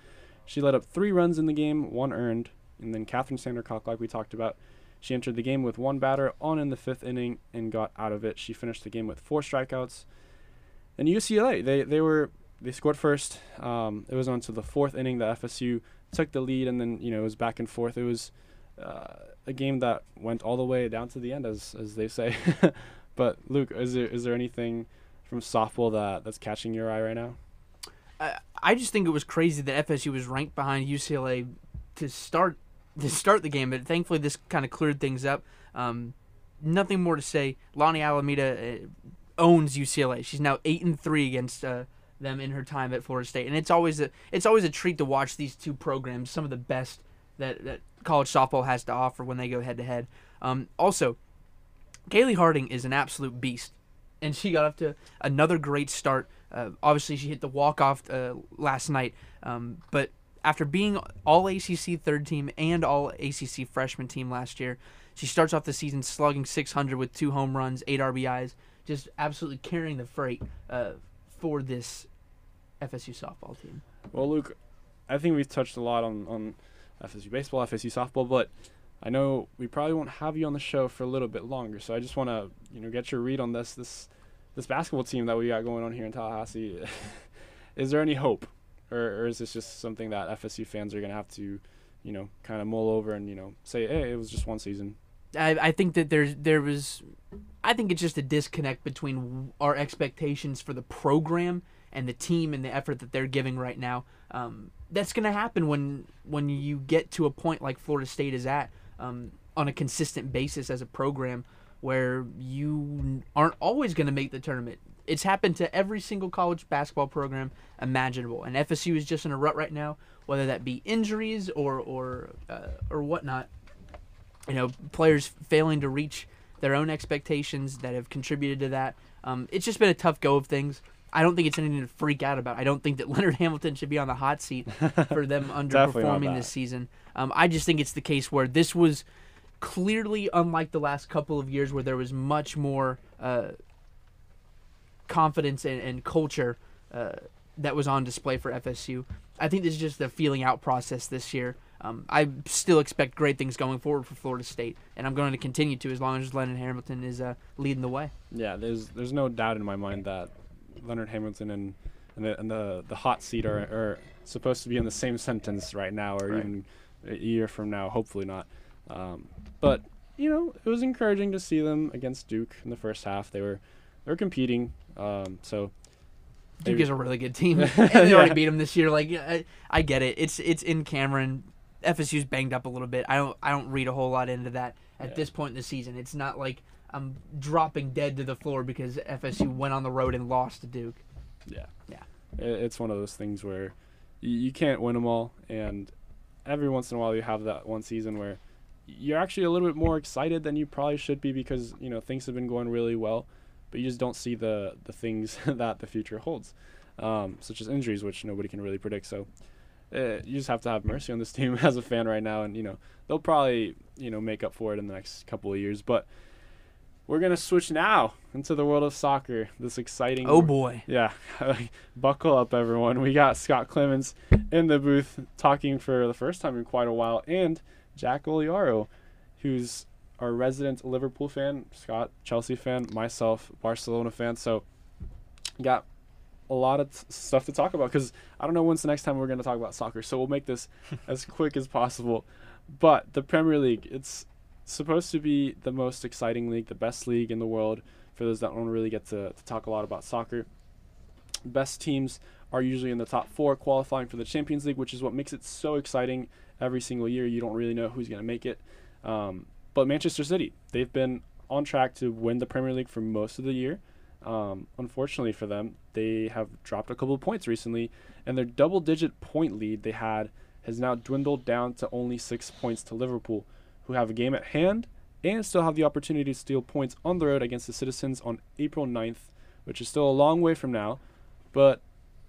She led up three runs in the game, one earned, and then Kathryn Sandercock, like we talked about, she entered the game with one batter on in the fifth inning and got out of it. She finished the game with four strikeouts. And UCLA, they they were they scored first. Um, it was on to the fourth inning that FSU took the lead, and then you know it was back and forth. It was uh, a game that went all the way down to the end, as as they say. but Luke, is there is there anything from softball that that's catching your eye right now? I, I just think it was crazy that FSU was ranked behind UCLA to start to start the game, but thankfully this kind of cleared things up. Um, nothing more to say. Lonnie Alameda uh, owns UCLA. She's now eight and three against uh, them in her time at Florida State, and it's always a it's always a treat to watch these two programs, some of the best that, that college softball has to offer when they go head to head. Also, Kalei Harding is an absolute beast, and she got off to another great start. Uh, obviously, she hit the walk off uh, last night, um, but after being all ACC third team and all ACC freshman team last year, she starts off the season slugging 600 with two home runs, eight RBIs, just absolutely carrying the freight uh, for this FSU softball team. Well, Luke, I think we've touched a lot on, on FSU baseball, FSU softball, but I know we probably won't have you on the show for a little bit longer. So I just want to, you know, get your read on this this this basketball team that we got going on here in Tallahassee. is there any hope, or, or is this just something that FSU fans are gonna have to, you know, kind of mull over and you know say, hey, it was just one season. I, I think that there's there was I think it's just a disconnect between our expectations for the program and the team and the effort that they're giving right now. Um, that's going to happen when when you get to a point like Florida State is at um, on a consistent basis as a program where you aren't always going to make the tournament. It's happened to every single college basketball program imaginable, and FSU is just in a rut right now, whether that be injuries or or uh, or whatnot you know, players failing to reach their own expectations that have contributed to that. Um, it's just been a tough go of things. I don't think it's anything to freak out about. I don't think that Leonard Hamilton should be on the hot seat for them underperforming this season. Um, I just think it's the case where this was clearly unlike the last couple of years where there was much more uh, confidence and, and culture uh, that was on display for FSU. I think this is just the feeling out process this year. Um, I still expect great things going forward for Florida State, and I'm going to continue to as long as Leonard Hamilton is uh, leading the way. Yeah, there's there's no doubt in my mind that Leonard Hamilton and and the and the, the hot seat are, are supposed to be in the same sentence right now, or Right. even a year from now. Hopefully not. Um, but you know, it was encouraging to see them against Duke in the first half. They were they were competing. Um, so Duke is a really good team, and they already beat them this year. Like I, I get it. It's it's in Cameron. FSU's banged up a little bit. I don't I don't read a whole lot into that at Yeah. this point in the season. It's not like I'm dropping dead to the floor because FSU went on the road and lost to Duke. Yeah. Yeah. It's one of those things where you, you can't win them all, and every once in a while you have that one season where you're actually a little bit more excited than you probably should be because you know things have been going really well, but you just don't see the the things that the future holds, um, such as injuries, which nobody can really predict. So. Uh, you just have to have mercy on this team as a fan right now, and you know they'll probably you know make up for it in the next couple of years. But we're gonna switch now into the world of soccer. This exciting Oh boy. yeah, buckle up, everyone. We got Scott Clemens in the booth talking for the first time in quite a while, and Jack Oliaro, who's our resident Liverpool fan, Scott Chelsea fan, myself Barcelona fan. So, got a lot of t- stuff to talk about because I don't know when's the next time we're going to talk about soccer. So we'll make this as quick as possible. But the Premier League, it's supposed to be the most exciting league, the best league in the world for those that don't really get to, to talk a lot about soccer. Best teams are usually in the top four qualifying for the Champions League, which is what makes it so exciting every single year. You don't really know who's going to make it. Um, but Manchester City, they've been on track to win the Premier League for most of the year. Um, unfortunately for them, they have dropped a couple of points recently, and their double digit point lead they had has now dwindled down to only six points to Liverpool, who have a game at hand and still have the opportunity to steal points on the road against the Citizens on April 9th, which is still a long way from now, but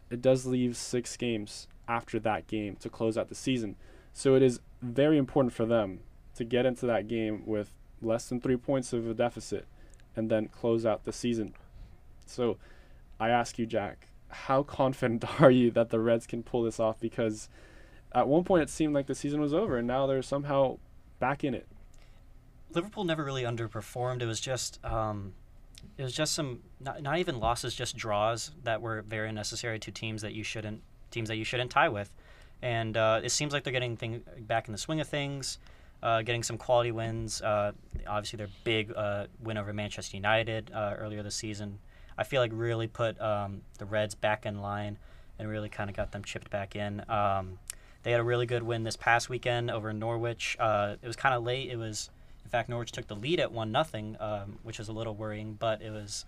it does leave six games after that game to close out the season. So it is very important for them to get into that game with less than three points of a deficit and then close out the season. So I ask you, Jack, how confident are you that the Reds can pull this off? Because at one point it seemed like the season was over, and now they're somehow back in it. Liverpool never really underperformed. It was just um, it was just some not, not even losses, just draws that were very necessary to teams that you shouldn't teams that you shouldn't tie with. And uh, it seems like they're getting thing, back in the swing of things, uh, getting some quality wins. Uh, obviously, their big uh, win over Manchester United uh, earlier this season, I feel like really put um, the Reds back in line and really kind of got them chipped back in. Um, they had a really good win this past weekend over Norwich. Uh, it was kind of late. It was in fact, Norwich took the lead at one nothing, um, which was a little worrying. But it was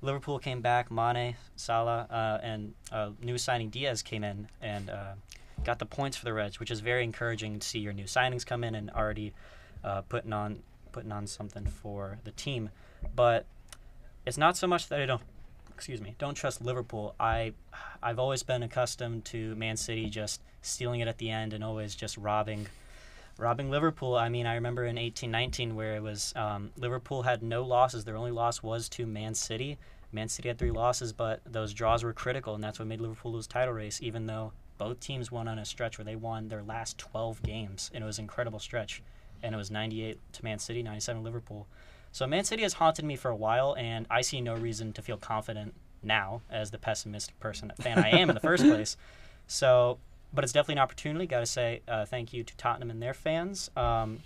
Liverpool came back, Mane, Salah, uh, and uh, new signing Diaz came in and uh, got the points for the Reds, which is very encouraging to see your new signings come in and already uh, putting on putting on something for the team. But it's not so much that I don't excuse me don't trust Liverpool. I I've always been accustomed to Man City just stealing it at the end and always just robbing robbing Liverpool. I mean, I remember in eighteen nineteen where it was um, Liverpool had no losses. Their only loss was to Man City. Man City had three losses, but those draws were critical, and that's what made Liverpool lose title race. Even though both teams won on a stretch where they won their last twelve games, and it was an incredible stretch. And it was ninety eight to Man City, ninety seven to Liverpool. So Man City has haunted me for a while, and I see no reason to feel confident now as the pessimistic person fan I am in the first place. So but it's definitely an opportunity. Got to say uh, thank you to Tottenham and their fans um,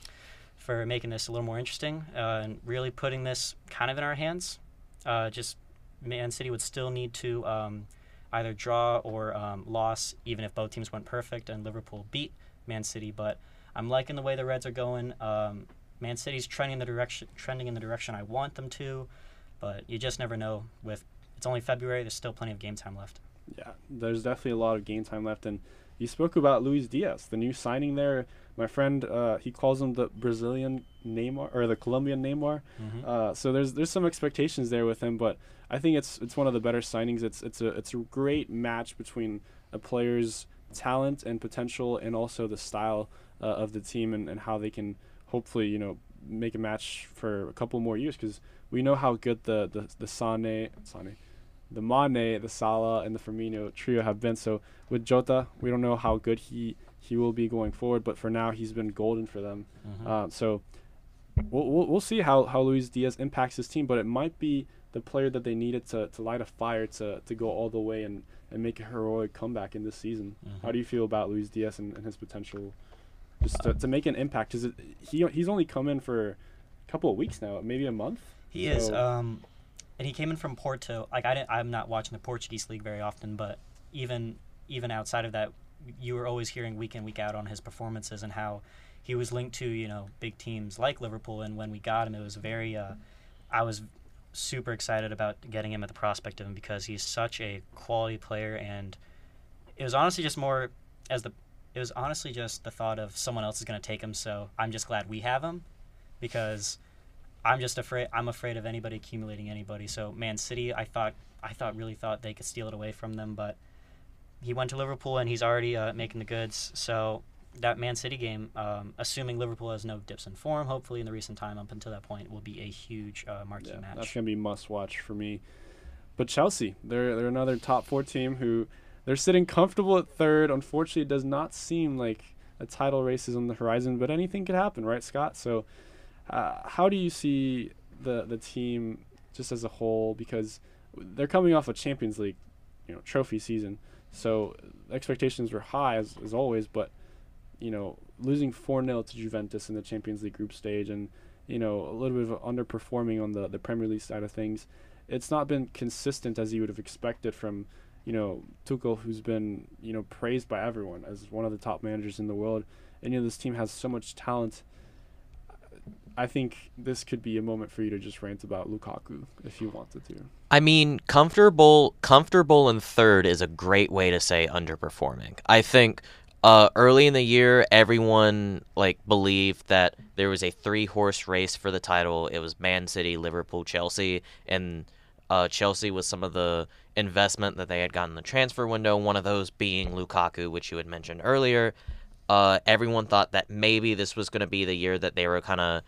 for making this a little more interesting uh, and really putting this kind of in our hands. Uh, just Man City would still need to um, either draw or um, loss, even if both teams went perfect and Liverpool beat Man City. But I'm liking the way the Reds are going. Um, Man City's trending the direction, trending in the direction I want them to, but you just never know. With it's only February, there's still plenty of game time left. Yeah, there's definitely a lot of game time left, and you spoke about Luis Diaz, the new signing there. My friend, uh, he calls him the Brazilian Neymar or the Colombian Neymar. Mhm. Uh, so there's there's some expectations there with him, but I think it's it's one of the better signings. It's it's a it's a great match between a player's talent and potential, and also the style uh, of the team and, and how they can hopefully you know make a match for a couple more years because we know how good the the the Sane Sane the Mane, the Salah, and the Firmino trio have been. So with Jota, we don't know how good he he will be going forward, but for now he's been golden for them. Mhm. Um, so we'll, we'll we'll see how how Luis Diaz impacts his team, but it might be the player that they needed to, to light a fire to, to go all the way and, and make a heroic comeback in this season. Mhm. How do you feel about Luis Diaz and, and his potential just to, to make an impact? Because he he's only come in for a couple of weeks now, maybe a month. He is. Um, and he came in from Porto. Like I didn't, I'm not watching the Portuguese league very often, but even even outside of that, you were always hearing week in week out on his performances and how he was linked to you know big teams like Liverpool. And when we got him, it was very. Uh, I was super excited about getting him at the prospect of him because he's such a quality player, and it was honestly just more as the. It was honestly just the thought of someone else is going to take him, so I'm just glad we have him, because I'm just afraid. I'm afraid of anybody accumulating anybody. So Man City, I thought, I thought, really thought they could steal it away from them, but he went to Liverpool and he's already uh, making the goods. So that Man City game, um, assuming Liverpool has no dips in form, hopefully in the recent time up until that point, will be a huge uh, marquee Yeah, match. that's gonna be must watch for me. But Chelsea, they're they're another top four team who they're sitting comfortable at third. Unfortunately, it does not seem like a title race is on the horizon, but anything could happen, right, Scott? So, uh, how do you see the the team just as a whole? Because they're coming off a Champions League, you know, trophy season, so expectations were high as, as always. But you know, losing four 0 to Juventus in the Champions League group stage, and you know, a little bit of underperforming on the the Premier League side of things. It's not been consistent as you would have expected from, you know, Tuchel, who's been you know praised by everyone as one of the top managers in the world. And you know, this team has so much talent. I think this could be a moment for you to just rant about Lukaku if you wanted to. I mean, comfortable comfortable in third is a great way to say underperforming. I think uh, early in the year, everyone like believed that there was a three horse race for the title. It was Man City, Liverpool, Chelsea, and uh, Chelsea was some of the investment that they had gotten in the transfer window. One of those being Lukaku, which you had mentioned earlier. Uh, everyone thought that maybe this was going to be the year that they were kind of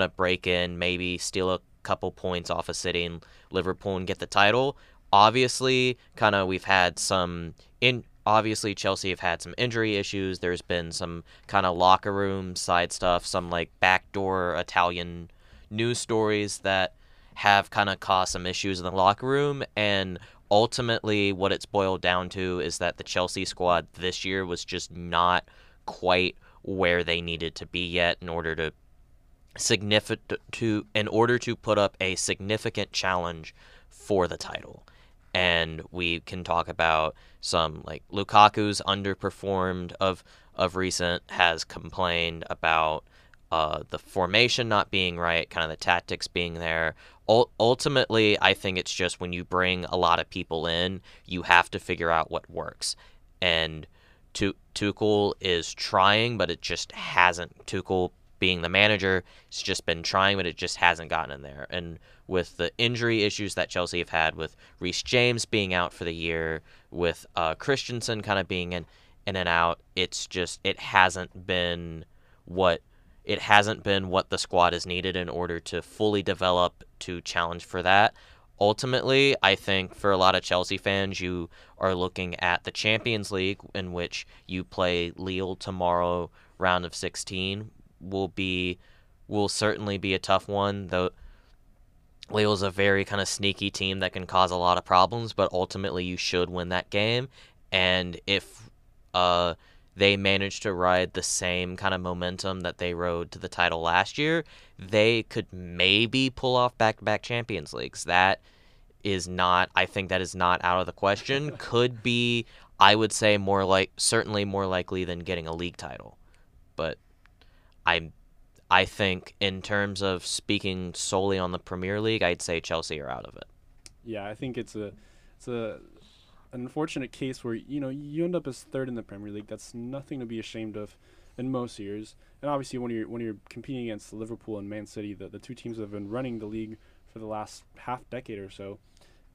to break in, maybe steal a couple points off of City and Liverpool and get the title. Obviously, kind of we've had some in. Obviously, Chelsea have had some injury issues. There's been some kind of locker room side stuff, some like backdoor Italian news stories that have kind of caused some issues in the locker room. And ultimately, what it's boiled down to is that the Chelsea squad this year was just not quite where they needed to be yet in order to significant to in order to put up a significant challenge for the title. And we can talk about some like Lukaku's underperformed of of recent has complained about uh, the formation not being right, kind of the tactics being there. Ul- ultimately, I think it's just when you bring a lot of people in, you have to figure out what works. And Tu- Tuchel is trying, but it just hasn't. Tuchel being the manager, it's just been trying, but it just hasn't gotten in there. And with the injury issues that Chelsea have had, with Reece James being out for the year, with uh, Christensen kind of being in in and out, it's just it hasn't been what it hasn't been what the squad is needed in order to fully develop to challenge for that. Ultimately, I think for a lot of Chelsea fans, you are looking at the Champions League, in which you play Lille tomorrow, round of 16, will be will certainly be a tough one. Though Lille's a very kind of sneaky team that can cause a lot of problems, but ultimately you should win that game. And if uh, they manage to ride the same kind of momentum that they rode to the title last year, they could maybe pull off back-to-back Champions Leagues. That is not I think that is not out of the question. Could be I would say more like certainly more likely than getting a league title. But I I think in terms of speaking solely on the Premier League, I'd say Chelsea are out of it. Yeah, I think it's a it's a an unfortunate case where you know you end up as third in the Premier League. That's nothing to be ashamed of in most years. And obviously, when you're when you're competing against Liverpool and Man City, the, the two teams that have been running the league for the last half decade or so,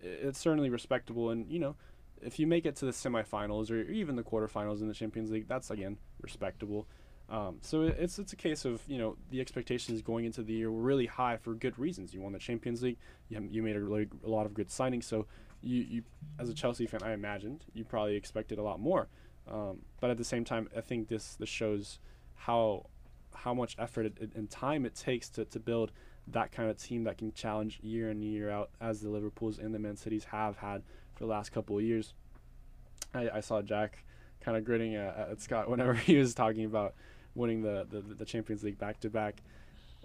it's certainly respectable. And you know, if you make it to the semifinals or even the quarterfinals in the Champions League, that's again respectable. Um, so it's it's a case of you know the expectations going into the year were really high for good reasons. You won the Champions League. You, you made a, really, a lot of good signings. So you, you as a Chelsea fan, I imagined you probably expected a lot more. Um, but at the same time, I think this this shows how how much effort it, it- and time it takes to, to build that kind of team that can challenge year in year out as the Liverpools and the Man Cities have had for the last couple of years. I, I saw Jack kind of grinning at, at Scott whenever he was talking about winning the, the, the Champions League back to back.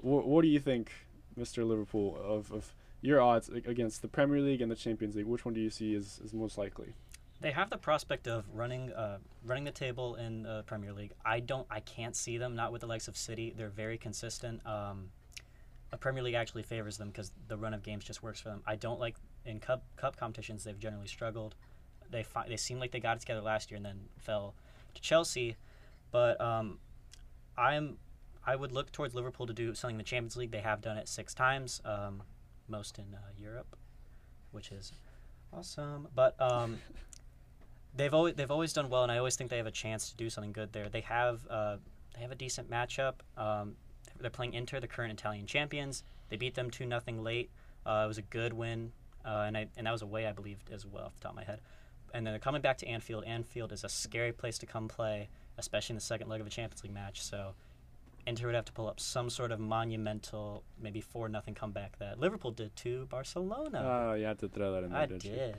What do you think, Mr. Liverpool, of, of your odds against the Premier League and the Champions League? Which one do you see is, is most likely? They have the prospect of running uh, running the table in the Premier League. I don't. I can't see them not with the likes of City. They're very consistent. Um, the Premier League actually favors them because the run of games just works for them. I don't like in cup cup competitions. They've generally struggled. They fi- they seemed like they got it together last year and then fell to Chelsea. But um, I'm I would look towards Liverpool to do something in the Champions League. They have done it six times, um, most in uh, Europe, which is awesome. But um, they've always they've always done well, and I always think they have a chance to do something good there. They have uh, they have a decent matchup. Um, they're playing Inter, the current Italian champions. They beat them two nothing late. Uh, it was a good win, uh, and I, and that was away, I believe, as well, off the top of my head. And then they're coming back to Anfield. Anfield is a scary place to come play, especially in the second leg of a Champions League match. So Inter would have to pull up some sort of monumental, maybe four nothing comeback that Liverpool did to Barcelona. Oh, you had to throw that in there, I didn't you? did.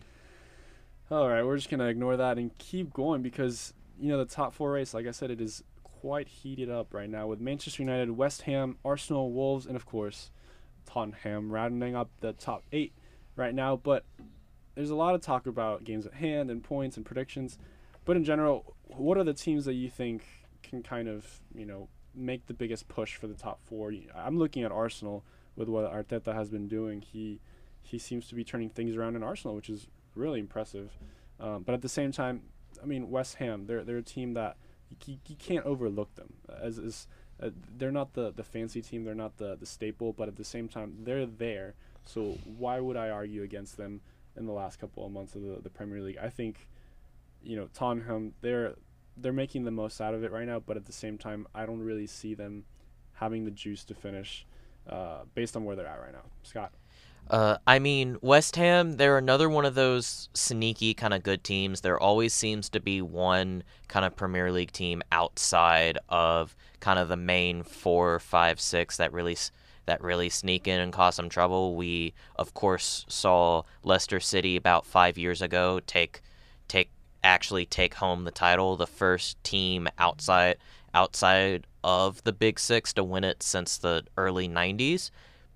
All right, we're just gonna ignore that and keep going because you know the top four race, like I said, it is quite heated up right now with Manchester United, West Ham, Arsenal, Wolves, and of course Tottenham rounding up the top eight right now. But there's a lot of talk about games at hand and points and predictions. But in general, what are the teams that you think can kind of you know make the biggest push for the top four? I'm looking at Arsenal with what Arteta has been doing. He he seems to be turning things around in Arsenal, which is really impressive. Um, but at the same time, I mean, West Ham, they're they're a team that you, you, can't overlook them. As is, uh, they're not the, the fancy team, they're not the, the staple, but at the same time, they're there. So why would I argue against them in the last couple of months of the, the Premier League? I think, you know, Tottenham, they're they're making the most out of it right now, but at the same time, I don't really see them having the juice to finish uh, based on where they're at right now. Scott. Uh, I mean, West Ham, they're another one of those sneaky kind of good teams. There always seems to be one kind of Premier League team outside of kind of the main four, five, six that really that really sneak in and cause some trouble. We, of course, saw Leicester City about five years ago take take actually take home the title, the first team outside outside of the Big Six to win it since the early '90s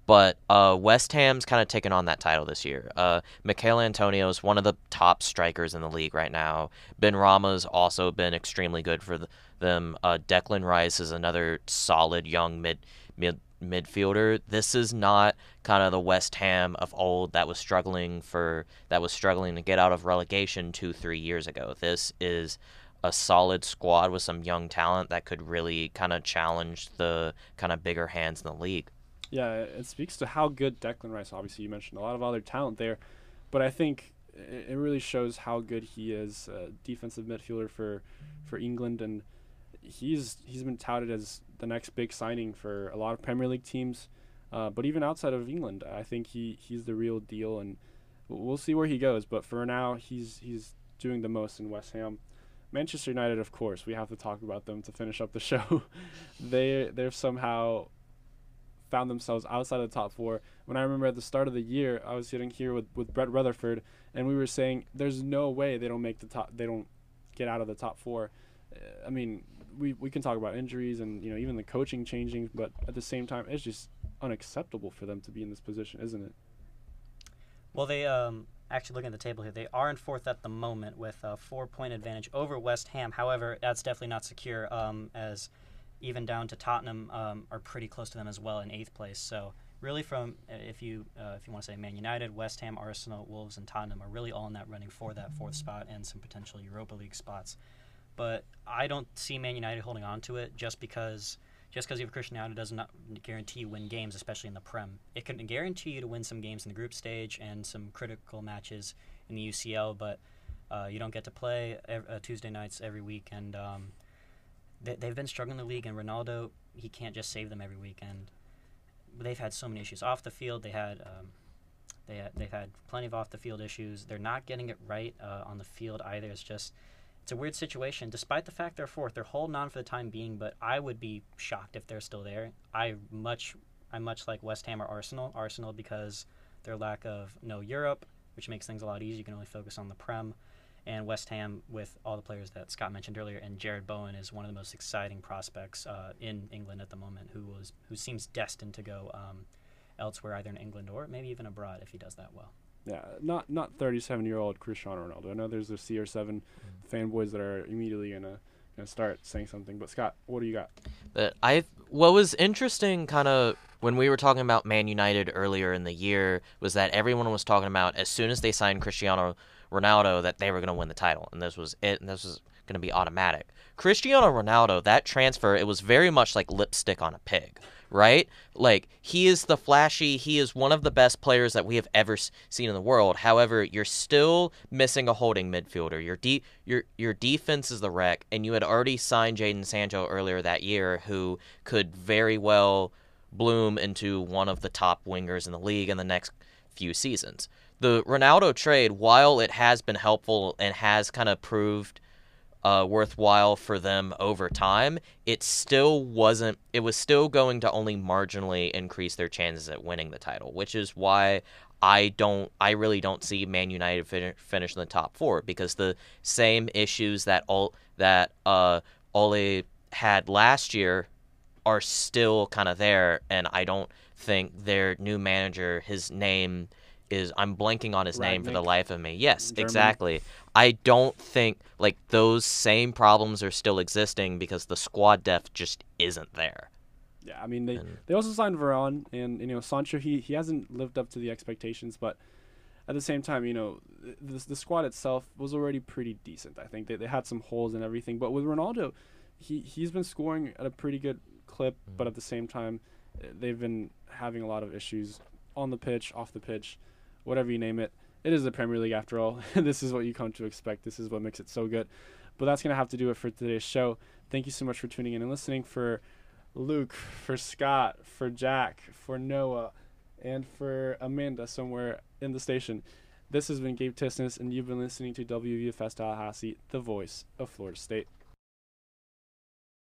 but uh, West Ham's kind of taken on that title this year. Uh, Michael Antonio is one of the top strikers in the league right now. Benrahma's also been extremely good for th- them. Uh, Declan Rice is another solid young mid mid midfielder. This is not kind of the West Ham of old that was struggling for that was struggling to get out of relegation two three years ago. This is a solid squad with some young talent that could really kind of challenge the kind of bigger hands in the league. Yeah, it speaks to how good Declan Rice. Obviously, you mentioned a lot of other talent there, but I think it, really shows how good he is, defensive midfielder for for England, and he's he's been touted as the next big signing for a lot of Premier League teams. Uh, but even outside of England, I think he, he's the real deal, and we'll see where he goes. But for now, he's he's doing the most in West Ham. Manchester United, of course, we have to talk about them to finish up the show. they they've somehow found themselves outside of the top four. When I remember at the start of the year, I was sitting here with, with Brett Rutherford, and we were saying there's no way they don't make the top. They don't get out of the top four. Uh, I mean, we we can talk about injuries and you know even the coaching changing, but at the same time, it's just unacceptable for them to be in this position, isn't it? Well, they um, actually looking at the table here. They are in fourth at the moment with a four-point advantage over West Ham. However, that's definitely not secure, um, as even down to Tottenham um, are pretty close to them as well in eighth place. So really, from uh, if you uh, if you want to say Man United, West Ham, Arsenal, Wolves, and Tottenham are really all in that running for that fourth spot and some potential Europa League spots. But I don't see Man United holding on to it just because just because you have Cristiano does not guarantee you win games, especially in the Prem. It can guarantee you to win some games in the group stage and some critical matches in the UCL, but uh, you don't get to play uh, Tuesday nights every week. And um, they, they've been struggling in the league, and Ronaldo he can't just save them every weekend. They've had so many issues off the field. They had. Um, they, they've had plenty of off the field issues. They're not getting it right uh, on the field either. It's just it's a weird situation. Despite the fact they're fourth, they're holding on for the time being. But I would be shocked if they're still there. I much I much like West Ham or Arsenal. Arsenal because their lack of no Europe, which makes things a lot easier. You can only focus on the Prem and West Ham with all the players that Scott mentioned earlier, and Jarrod Bowen is one of the most exciting prospects uh, in England at the moment, who was who seems destined to go um, elsewhere, either in England or maybe even abroad if he does that well. Yeah, not not 37 year old Cristiano Ronaldo. I know there's the CR7 mm-hmm. fanboys that are immediately gonna gonna start saying something. But Scott, what do you got? That I what was interesting, kind of when we were talking about Man United earlier in the year, was that everyone was talking about as soon as they signed Cristiano Ronaldo that they were going to win the title, and this was it, and this was going to be automatic. Cristiano Ronaldo, that transfer, it was very much like lipstick on a pig, right? Like he is the flashy, he is one of the best players that we have ever seen in the world. However, you're still missing a holding midfielder. Your de- your your defense is the wreck, and you had already signed Jadon Sancho earlier that year, who could very well bloom into one of the top wingers in the league in the next few seasons. The Ronaldo trade, while it has been helpful and has kind of proved uh, worthwhile for them over time, it still wasn't. It was still going to only marginally increase their chances at winning the title, which is why I don't. I really don't see Man United fin- finish in the top four because the same issues that all that uh, Ole had last year are still kind of there, and I don't think their new manager, his name is I'm blanking on his name for the life of me. Yes, German. exactly. I don't think like those same problems are still existing because the squad depth just isn't there. Yeah, I mean they And- they also signed Varane and you know Sancho. He he hasn't lived up to the expectations, but at the same time, you know the the squad itself was already pretty decent. I think they they had some holes and everything, but with Ronaldo, he he's been scoring at a pretty good clip, but at the same time, eh, they've been having a lot of issues on the pitch, off the pitch, whatever you name it. It is the Premier League after all. this is what you come to expect. This is what makes it so good. But that's gonna have to do it for today's show. Thank you so much for tuning in and listening. For Luke, for Scott, for Jack, for Noah, and for Amanda somewhere in the station. This has been Gabe Tisness, and you've been listening to WVFS Tallahassee, the voice of Florida State.